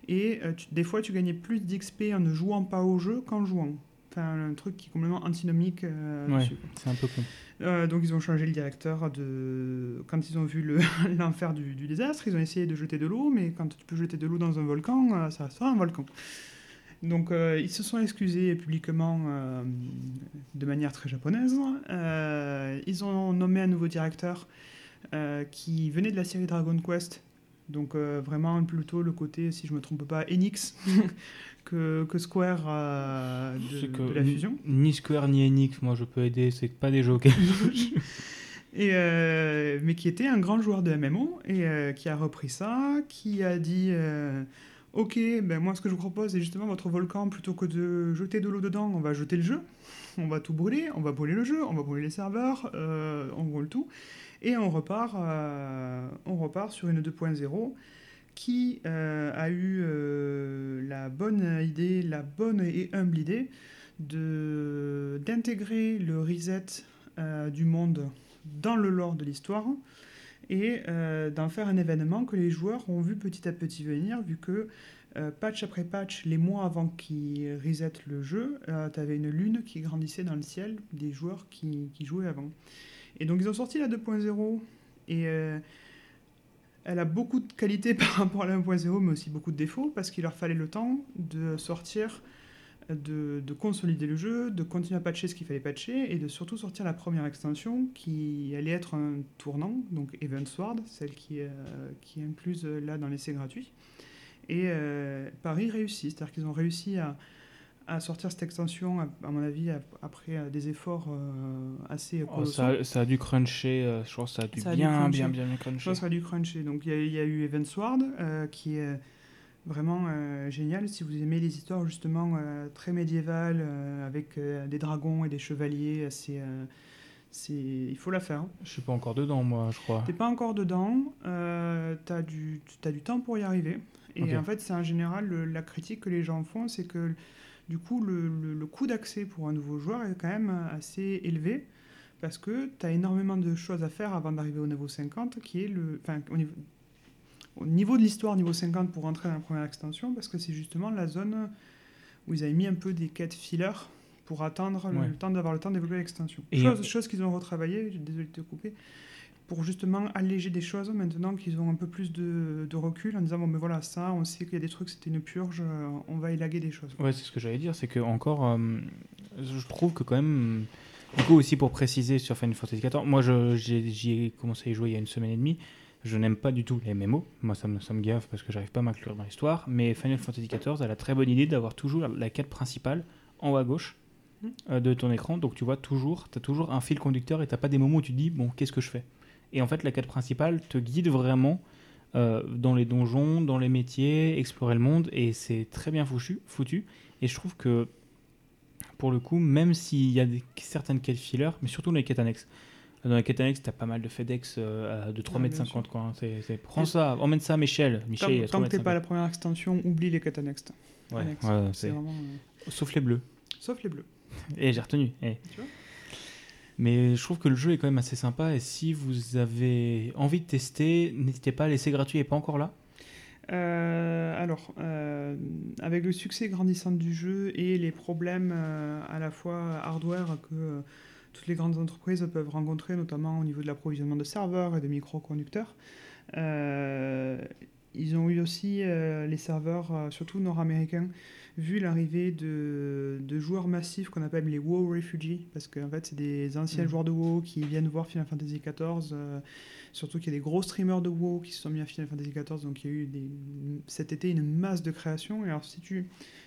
et euh, tu- des fois tu gagnais plus d'XP en ne jouant pas au jeu qu'en jouant. Enfin, un truc qui est complètement antinomique Ouais, c'est un peu con. Euh, donc ils ont changé le directeur de... Quand ils ont vu le- l'enfer du, désastre, ils ont essayé de jeter de l'eau, mais quand tu peux jeter de l'eau dans un volcan, euh, ça restera un volcan. Donc euh, ils se sont excusés publiquement de manière très japonaise. Ils ont nommé un nouveau directeur qui venait de la série Dragon Quest. Donc euh, vraiment plutôt le côté, si je me trompe pas, Enix que, que Square euh, de, C'est que de la fusion. Ni Square ni Enix, moi je peux aider, c'est pas des jeux auxquels Et euh, mais qui était un grand joueur de MMO et qui a repris ça, qui a dit Ok, ben moi ce que je vous propose, c'est justement votre volcan, plutôt que de jeter de l'eau dedans, on va jeter le jeu, on va tout brûler, on va brûler le jeu, on va brûler les serveurs, on brûle tout, et on repart, euh, on repart sur une 2.0 qui euh, a eu euh, la bonne idée, la bonne et humble idée d'intégrer le reset du monde dans le lore de l'histoire et d'en faire un événement que les joueurs ont vu petit à petit venir, vu que patch après patch, les mois avant qu'ils reset le jeu, tu avais une lune qui grandissait dans le ciel des joueurs qui jouaient avant. Et donc ils ont sorti la 2.0 et euh, elle a beaucoup de qualités par rapport à la 1.0, mais aussi beaucoup de défauts, parce qu'il leur fallait le temps de sortir de, de consolider le jeu, de continuer à patcher ce qu'il fallait patcher et de surtout sortir la première extension qui allait être un tournant, donc Event Sword, celle qui, euh, qui est incluse euh, là dans l'essai gratuit. Et euh, Paris réussit, c'est-à-dire qu'ils ont réussi à, à sortir cette extension, à, mon avis, ap- après euh, des efforts euh, assez Oh, ça, ça a dû cruncher, euh, je crois que ça a dû Ça a dû bien, cruncher. bien, bien, bien Je cruncher. pense qu'il a dû cruncher. Donc il y, a- il y a eu Event Sword euh, qui est vraiment euh, génial. Si vous aimez les histoires justement très médiévales avec des dragons et des chevaliers, c'est, il faut la faire. Je suis pas encore dedans, moi, je crois. T'es pas encore dedans, euh, t'as du, t'as du temps pour y arriver. Et en fait, c'est en général le- la critique que les gens font, c'est que du coup, le, le- le coût d'accès pour un nouveau joueur est quand même assez élevé parce que tu as énormément de choses à faire avant d'arriver au niveau 50, qui est le. Enfin, au niveau, au niveau de l'histoire, niveau 50 pour rentrer dans la première extension, parce que c'est justement la zone où ils avaient mis un peu des quêtes filler pour attendre Ouais. le temps d'avoir le temps de développer l'extension. Chose, chose qu'ils ont retravaillé, désolé de te couper, pour justement alléger des choses maintenant qu'ils ont un peu plus de, de recul en disant bon mais voilà ça on sait qu'il y a des trucs c'était une purge euh, on va élaguer des choses Ouais, c'est ce que j'allais dire, c'est que encore, euh, je trouve que quand même, du coup aussi pour préciser sur Final Fantasy XIV, moi j'y ai commencé à y jouer il y a une semaine et demie. Je n'aime pas du tout les MMO, moi ça me, ça me gaffe parce que j'arrive pas à m'inclure dans l'histoire. Mais Final Fantasy XIV a la très bonne idée d'avoir toujours la, quête principale en haut à gauche Mhm. euh, de ton écran, donc tu vois toujours, tu as toujours un fil conducteur et t'as pas des moments où tu te dis bon qu'est-ce que je fais? Et en fait la quête principale te guide vraiment euh, dans les donjons, dans les métiers, explorer le monde, et c'est très bien foutu, foutu. Et je trouve que, pour le coup, même s'il y a des, certaines quêtes filler, mais surtout les quêtes annexes, Dans les Catanex, t'as pas mal de FedEx euh, de 3,50 Ouais, mètres bien 50 sûr. quoi. hein. Prends ça, emmène ça à Michel. Michel, tant que t'es 3,50 pas la première extension, oublie les Catanext. Ouais, Annexe. ouais, vraiment. euh, Sauf les bleus. Sauf les bleus. Et j'ai retenu. eh. Tu vois? Mais je trouve que le jeu est quand même assez sympa et si vous avez envie de tester, n'hésitez pas, l'essai gratuit n'est pas encore là. Euh, alors, euh, avec le succès grandissant du jeu et les problèmes euh, à la fois hardware que toutes les grandes entreprises peuvent rencontrer, notamment au niveau de l'approvisionnement de serveurs et de microconducteurs, ils ont eu aussi les serveurs, surtout nord-américains, vu l'arrivée de, de joueurs massifs qu'on appelle les WoW Refugees, parce qu'en fait, c'est des anciens Mhm. joueurs de WoW qui viennent voir Final Fantasy XIV. euh, Surtout qu'il y a des gros streamers de WoW qui se sont mis à Final Fantasy XIV, donc il y a eu des- cet été une masse de création. Et alors, si tu.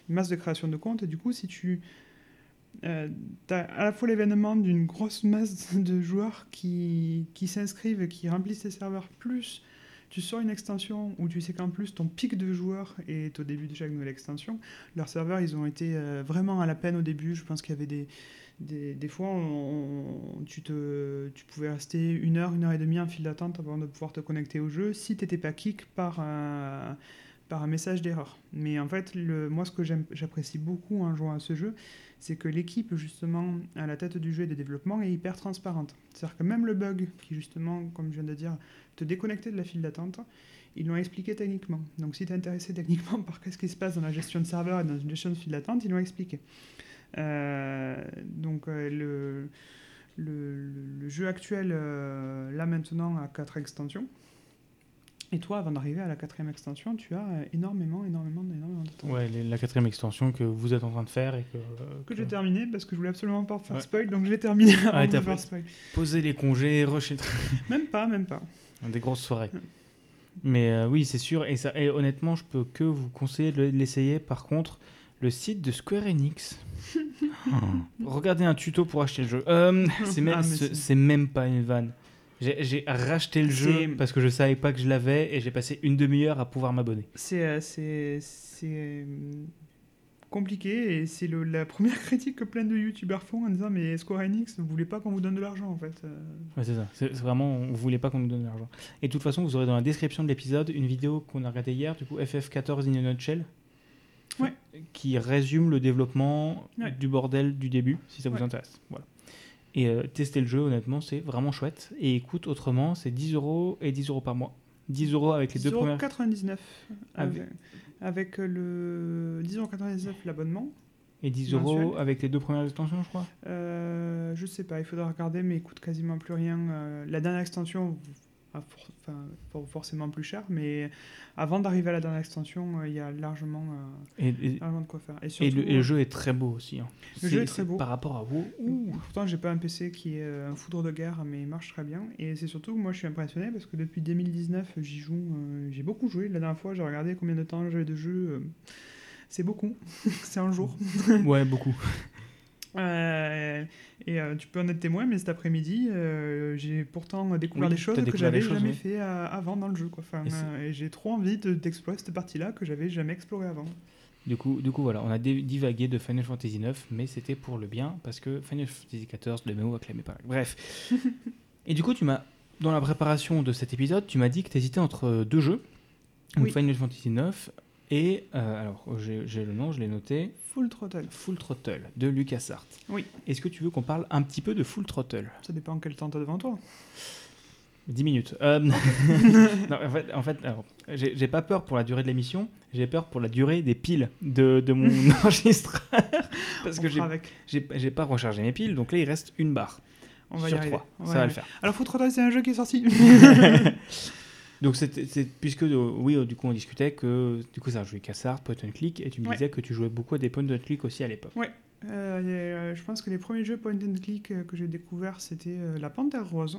Une masse de création de comptes, et du coup, si tu. as à la fois l'événement d'une grosse masse de joueurs qui, qui s'inscrivent qui remplissent tes serveurs, plus tu sors une extension où tu sais qu'en plus ton pic de joueurs est au début de chaque nouvelle extension. Leurs serveurs, ils ont été euh, vraiment à la peine au début. Je pense qu'il y avait des, des, fois, on- tu, tu pouvais rester une heure, une heure et demie en file d'attente avant de pouvoir te connecter au jeu si tu n'étais pas kick par un, par un message d'erreur. Mais en fait, le, moi, ce que j'apprécie beaucoup en jouant à ce jeu, c'est que l'équipe, justement, à la tête du jeu et des développements, est hyper transparente. C'est-à-dire que même le bug, qui justement, comme je viens de dire, te déconnecter de la file d'attente, ils l'ont expliqué techniquement. Donc si tu es intéressé techniquement par qu'est-ce qui se passe dans la gestion de serveur et dans une gestion de file d'attente, ils l'ont expliqué. Euh, donc euh, le jeu actuel, euh, là maintenant, a quatre extensions. Et toi, avant d'arriver à la quatrième extension, tu as euh, énormément, énormément, énormément de temps. Ouais, les- la quatrième extension que vous êtes en train de faire et que. Que que- j'ai terminé parce que je voulais absolument pas faire Ouais. spoil, donc je l'ai terminé avant Ah, de t'as faire spoil. Poser les congés, rusher Même pas, même pas. des grosses soirées. Mais euh, oui, c'est sûr. Et, ça, et honnêtement, je peux que vous conseiller de l'essayer. Par contre, le site de Square Enix. Regardez un tuto pour acheter le jeu. Euh, c'est même, Ah, c'est même pas une vanne. J'ai racheté le jeu parce que je savais pas que je l'avais et j'ai passé une demi-heure à pouvoir m'abonner. C'est euh, c'est- euh, compliqué et c'est la première critique que plein de youtubeurs font en disant mais Square Enix ne voulait pas qu'on vous donne de l'argent en fait. Euh, Ouais, c'est ça. C'est vraiment, on voulait pas qu'on nous donne de l'argent. Et de toute façon, vous aurez dans la description de l'épisode une vidéo qu'on a regardée hier, du coup FF14 in a nutshell, Ouais. qui résume le développement Ouais. du bordel du début, si ça vous intéresse. Voilà. Et euh, tester le jeu, honnêtement, c'est vraiment chouette. Et écoute, autrement, c'est 10 euros et 10 euros par mois. 10 euros avec les deux premières. 10,99€ Avec- avec, avec le 10,99€ l'abonnement. Et 10 mensuel. euros avec les deux premières extensions, je crois. Euh, je sais pas, il faudra regarder, mais il coûte quasiment plus rien. Euh, la dernière extension, for- enfin, for- forcément plus cher, mais avant d'arriver à la dernière extension, euh, il y a largement, euh, Et, et- largement de quoi faire. Et, surtout, le, et le jeu est très beau aussi. hein. Le jeu est très beau. Par rapport à WoW. Ouh, Pourtant, j'ai pas un PC qui est euh, un foudre de guerre, mais il marche très bien. Et c'est surtout que moi, je suis impressionné parce que depuis 2019, j'y joue. j'ai beaucoup joué. La dernière fois, j'ai regardé combien de temps j'avais de jeu. c'est beaucoup. c'est un jour. ouais, beaucoup. Euh, et euh, tu peux en être témoin, mais cet après-midi, euh, j'ai pourtant découvert Oui, des choses que j'avais jamais oui. fait euh, avant dans le jeu. Quoi. Enfin, Et euh, j'ai trop envie de- d'explorer cette partie-là que j'avais jamais explorée avant. Du coup, du coup, voilà, on a divagué de Final Fantasy 9, mais c'était pour le bien parce que Final Fantasy 14, le mémo acclamé par. Bref. Et du coup, tu m'as, dans la préparation de cet épisode, tu m'as dit que tu hésitais entre deux jeux, donc Oui. Final Fantasy 9 et euh, alors j'ai le nom, je l'ai noté, Full throttle. Full Throttle de LucasArts. Oui. Est-ce que tu veux qu'on parle un petit peu de Full Throttle? Ça dépend quel temps t'as devant toi. 10 minutes. Euh, non, en fait, en fait alors, j'ai pas peur pour la durée de l'émission, j'ai peur pour la durée des piles de, de mon enregistreur. Parce On que j'ai pas rechargé mes piles, donc là il reste une barre On va y sur arriver. trois. On Ça y va le faire. Alors, Full throttle, c'est un jeu qui est sorti. Donc c'est puisque euh, oui euh, du coup on discutait que du coup un jeu Cassard, point and click et tu me Ouais. disais que tu jouais beaucoup à des point and click aussi à l'époque. Euh, et, euh, je pense que les premiers jeux point and click que j'ai découvert, c'était La Panthère Rose,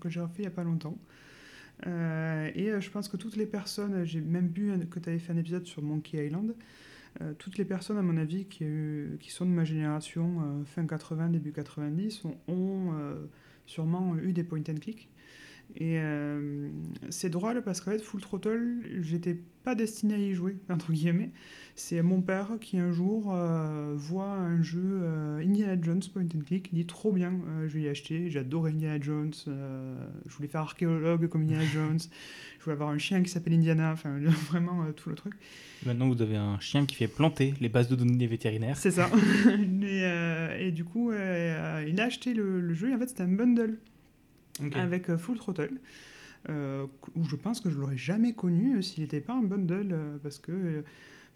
que j'ai refait il n'y a pas longtemps. Et je pense que toutes les personnes, j'ai même vu que tu avais fait un épisode sur Monkey Island, euh, toutes les personnes, à mon avis, qui, euh, qui sont de ma génération, euh, fin 80, début 90, ont, ont, sûrement eu des point and click. Et euh, c'est drôle parce qu'en fait, Full Throttle, j'étais pas destiné à y jouer, entre guillemets. C'est mon père qui un jour euh, voit un jeu euh, Indiana Jones Point and Click, il dit trop bien, je vais y acheter, j'adore Indiana Jones, je voulais faire archéologue comme Indiana Jones, je voulais avoir un chien qui s'appelle Indiana, enfin vraiment tout le truc. Maintenant vous avez un chien qui fait planter les bases de données vétérinaires. C'est ça. et, et, du coup, il a acheté le, le jeu et en fait c'était un bundle avec euh, Full Throttle. Euh, où je pense que je l'aurais jamais connu euh, s'il n'était pas un bundle, parce que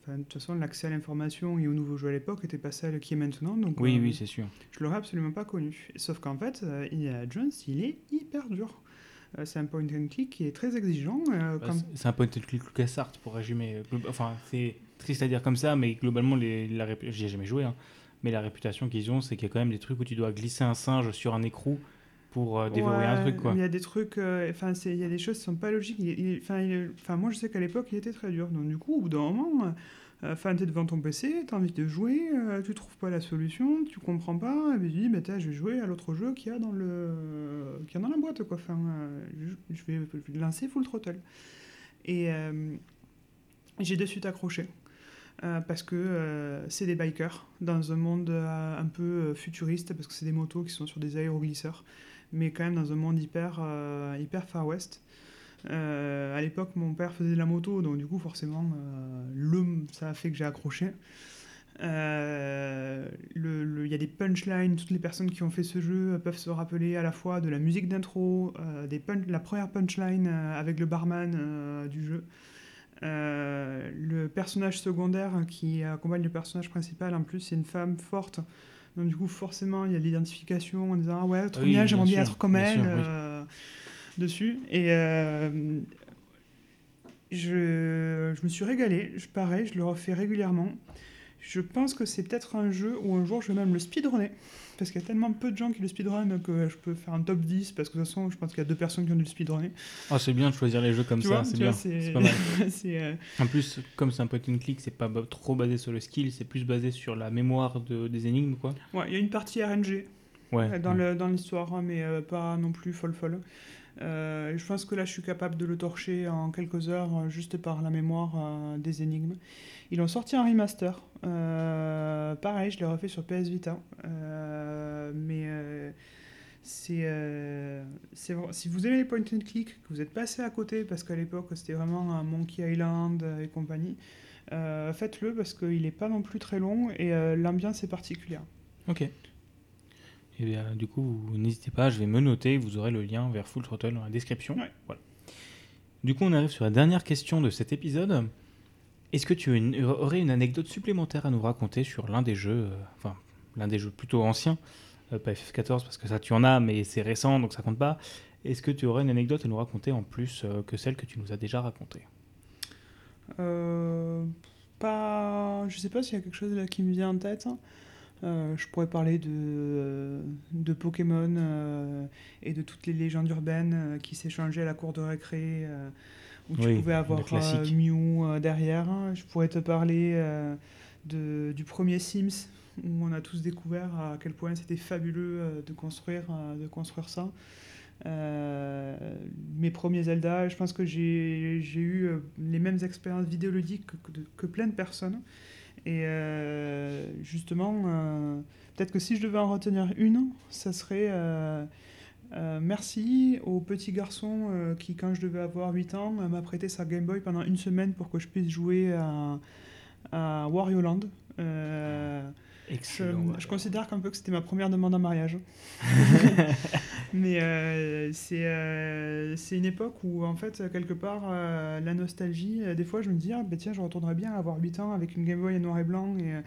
de toute façon, l'accès à l'information et au nouveau jeu à l'époque était pas celle qui est maintenant. Donc, oui, oui, c'est sûr. Je l'aurais absolument pas connu. Sauf qu'en fait, Indiana Jones, il est hyper dur. c'est un point and click qui est très exigeant. Bah, c'est un point and click LucasArts, pour résumer. Enfin, c'est triste à dire comme ça, mais globalement, les, la j'y ai jamais joué, hein. mais la réputation qu'ils ont, c'est qu'il y a quand même des trucs où tu dois glisser un singe sur un écrou pour euh, un truc. Quoi. Il y a des trucs, euh, enfin, il y a des choses qui sont pas logiques. Enfin, moi, je sais qu'à l'époque, il était très dur. Donc, du coup, au bout d'un moment, euh, enfin, tu es devant ton PC, tu as envie de jouer, tu trouves pas la solution, tu comprends pas, et puis tu dis, bah, je vais jouer à l'autre jeu qu'il y, a dans le... qui a dans la boîte. Quoi. Enfin, je, vais, lancer Full Throttle. Et j'ai de suite accroché. parce que c'est des bikers dans un monde un peu futuriste, parce que c'est des motos qui sont sur des aéroglisseurs mais quand même dans un monde hyper, euh, hyper Far West. Euh, à l'époque, mon père faisait de la moto, donc du coup, forcément, euh, le, ça a fait que j'ai accroché. Il y a des punchlines, toutes les personnes qui ont fait ce jeu peuvent se rappeler à la fois de la musique d'intro, des la première punchline avec le barman du jeu. le personnage secondaire qui accompagne le personnage principal, en plus, c'est une femme forte donc du coup, forcément, il y a l'identification en disant ah ouais, trop bien, j'aimerais bien être comme elle euh, dessus. Et euh, je, je, me suis régalé. Je, pareil, je le refais régulièrement. Je pense que c'est peut-être un jeu où un jour je vais même le speedrunner. Parce qu'il y a tellement peu de gens qui le speedrun que je peux faire un top 10. Parce que de toute façon, je pense qu'il y a deux personnes qui ont dû le speedrunner. Ah, c'est bien de choisir les jeux comme ça, c'est bien. C'est pas mal. Euh, en plus, comme c'est un point and click, c'est pas trop basé sur le skill, c'est plus basé sur la mémoire de, des énigmes. quoi. Ouais, il y a une partie RNG ouais, dans l'histoire, hein, mais euh, pas non plus folle folle. Euh, je pense que là, je suis capable de le torcher en quelques heures juste par la mémoire des énigmes. Ils ont sorti un remaster. Euh, pareil, je l'ai refait sur PS Vita. Euh, mais euh, c'est, si vous aimez les point and click, que vous êtes passé à côté parce qu'à l'époque c'était vraiment un Monkey Island et compagnie, faites-le parce qu'il n'est pas non plus très long et l'ambiance est particulière. Ok. Et bien, du coup, n'hésitez pas, je vais me noter, vous aurez le lien vers Full Throttle dans la description. Voilà. Du coup, on arrive sur la dernière question de cet épisode. Est-ce que tu aurais une anecdote supplémentaire à nous raconter sur l'un des jeux, euh, enfin l'un des jeux plutôt anciens, euh, pas FF14 parce que ça tu en as, mais c'est récent donc ça compte pas. Est-ce que tu aurais une anecdote à nous raconter en plus euh, que celle que tu nous as déjà racontée? Pas, je sais pas s'il y a quelque chose là qui me vient en tête. Je pourrais parler de, de Pokémon et de toutes les légendes urbaines qui s'échangeaient à la cour de récré où tu pouvais avoir euh, Mew euh, derrière. Je pourrais te parler euh, de, du premier Sims, où on a tous découvert à quel point c'était fabuleux de, construire, de construire ça. mes premiers Zelda, je pense que j'ai eu les mêmes expériences vidéoludiques que, que, plein de personnes. Et justement, peut-être que si je devais en retenir une, ça serait euh, merci au petit garçon euh, qui, quand je devais avoir 8 ans, m'a prêté sa Game Boy pendant une semaine pour que je puisse jouer à, à Wario Land. Euh, je, considère qu'un peu que c'était ma première demande en mariage. Mais c'est c'est une époque où, en fait, quelque part, la nostalgie, des fois, je me dis, ah, ben, tiens, je retournerais bien à avoir 8 ans avec une Game Boy en noir et blanc et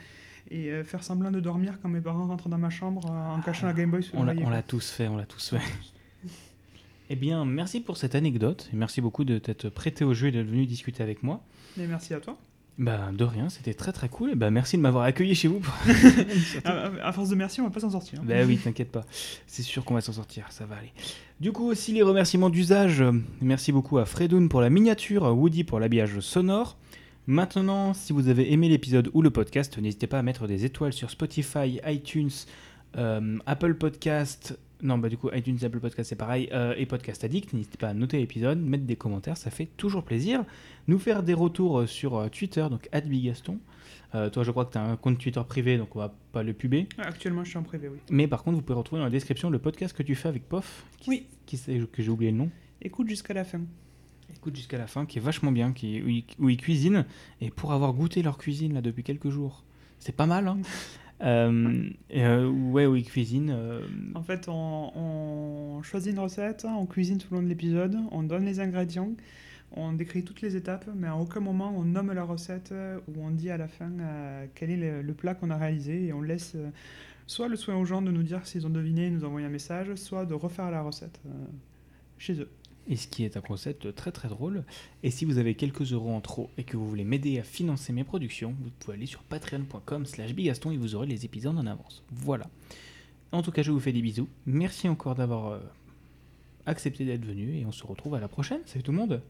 et euh, faire semblant de dormir quand mes parents rentrent dans ma chambre euh, en cachant la Game Boy On l'a tous fait, on l'a tous fait. eh bien, merci pour cette anecdote et merci beaucoup de t'être prêté au jeu et d'être venu discuter avec moi. Et merci à toi. Bah, de rien, c'était très très cool. Et bah, merci de m'avoir accueilli chez vous. à, force de merci, on va pas s'en sortir. Bah oui, t'inquiète pas. C'est sûr qu'on va s'en sortir, ça va aller. Du coup, aussi les remerciements d'usage. Merci beaucoup à Fredoun pour la miniature, à Woody pour l'habillage sonore, Maintenant, si vous avez aimé l'épisode ou le podcast, n'hésitez pas à mettre des étoiles sur Spotify, iTunes, euh, Apple Podcast Non, bah du coup, iTunes, Apple Podcast, c'est pareil. euh, et Podcast Addict, n'hésitez pas à noter l'épisode, mettre des commentaires, ça fait toujours plaisir. Nous faire des retours euh, sur euh, Twitter, donc @bigaston. Euh, toi, je crois que tu as un compte Twitter privé, donc on va pas le puber. Actuellement, je suis en privé, oui. Mais par contre, vous pouvez retrouver dans la description le podcast que tu fais avec Pof. Qui, Oui. Qui que j'ai oublié le nom. Écoute jusqu'à la fin. Écoute jusqu'à la fin, qui est vachement bien, qui, où, ils, où ils cuisinent. Et pour avoir goûté leur cuisine là depuis quelques jours, c'est pas mal. Hein Euh, et, euh, ouais, où ils cuisinent. euh, En fait, on, on choisit une recette, on cuisine tout le long de l'épisode, on donne les ingrédients, on décrit toutes les étapes, mais à aucun moment on nomme la recette ou on dit à la fin euh, quel est le, le plat qu'on a réalisé et on laisse soit le soin aux gens de nous dire s'ils ont deviné et nous envoyer un message, soit de refaire la recette chez eux. Et ce qui est un concept très très drôle. Et si vous avez quelques euros en trop et que vous voulez m'aider à financer mes productions, vous pouvez aller sur patreon.com slash bigaston et vous aurez les épisodes en avance. Voilà. En tout cas, je vous fais des bisous. Merci encore d'avoir euh, accepté d'être venu et on se retrouve à la prochaine. Salut tout le monde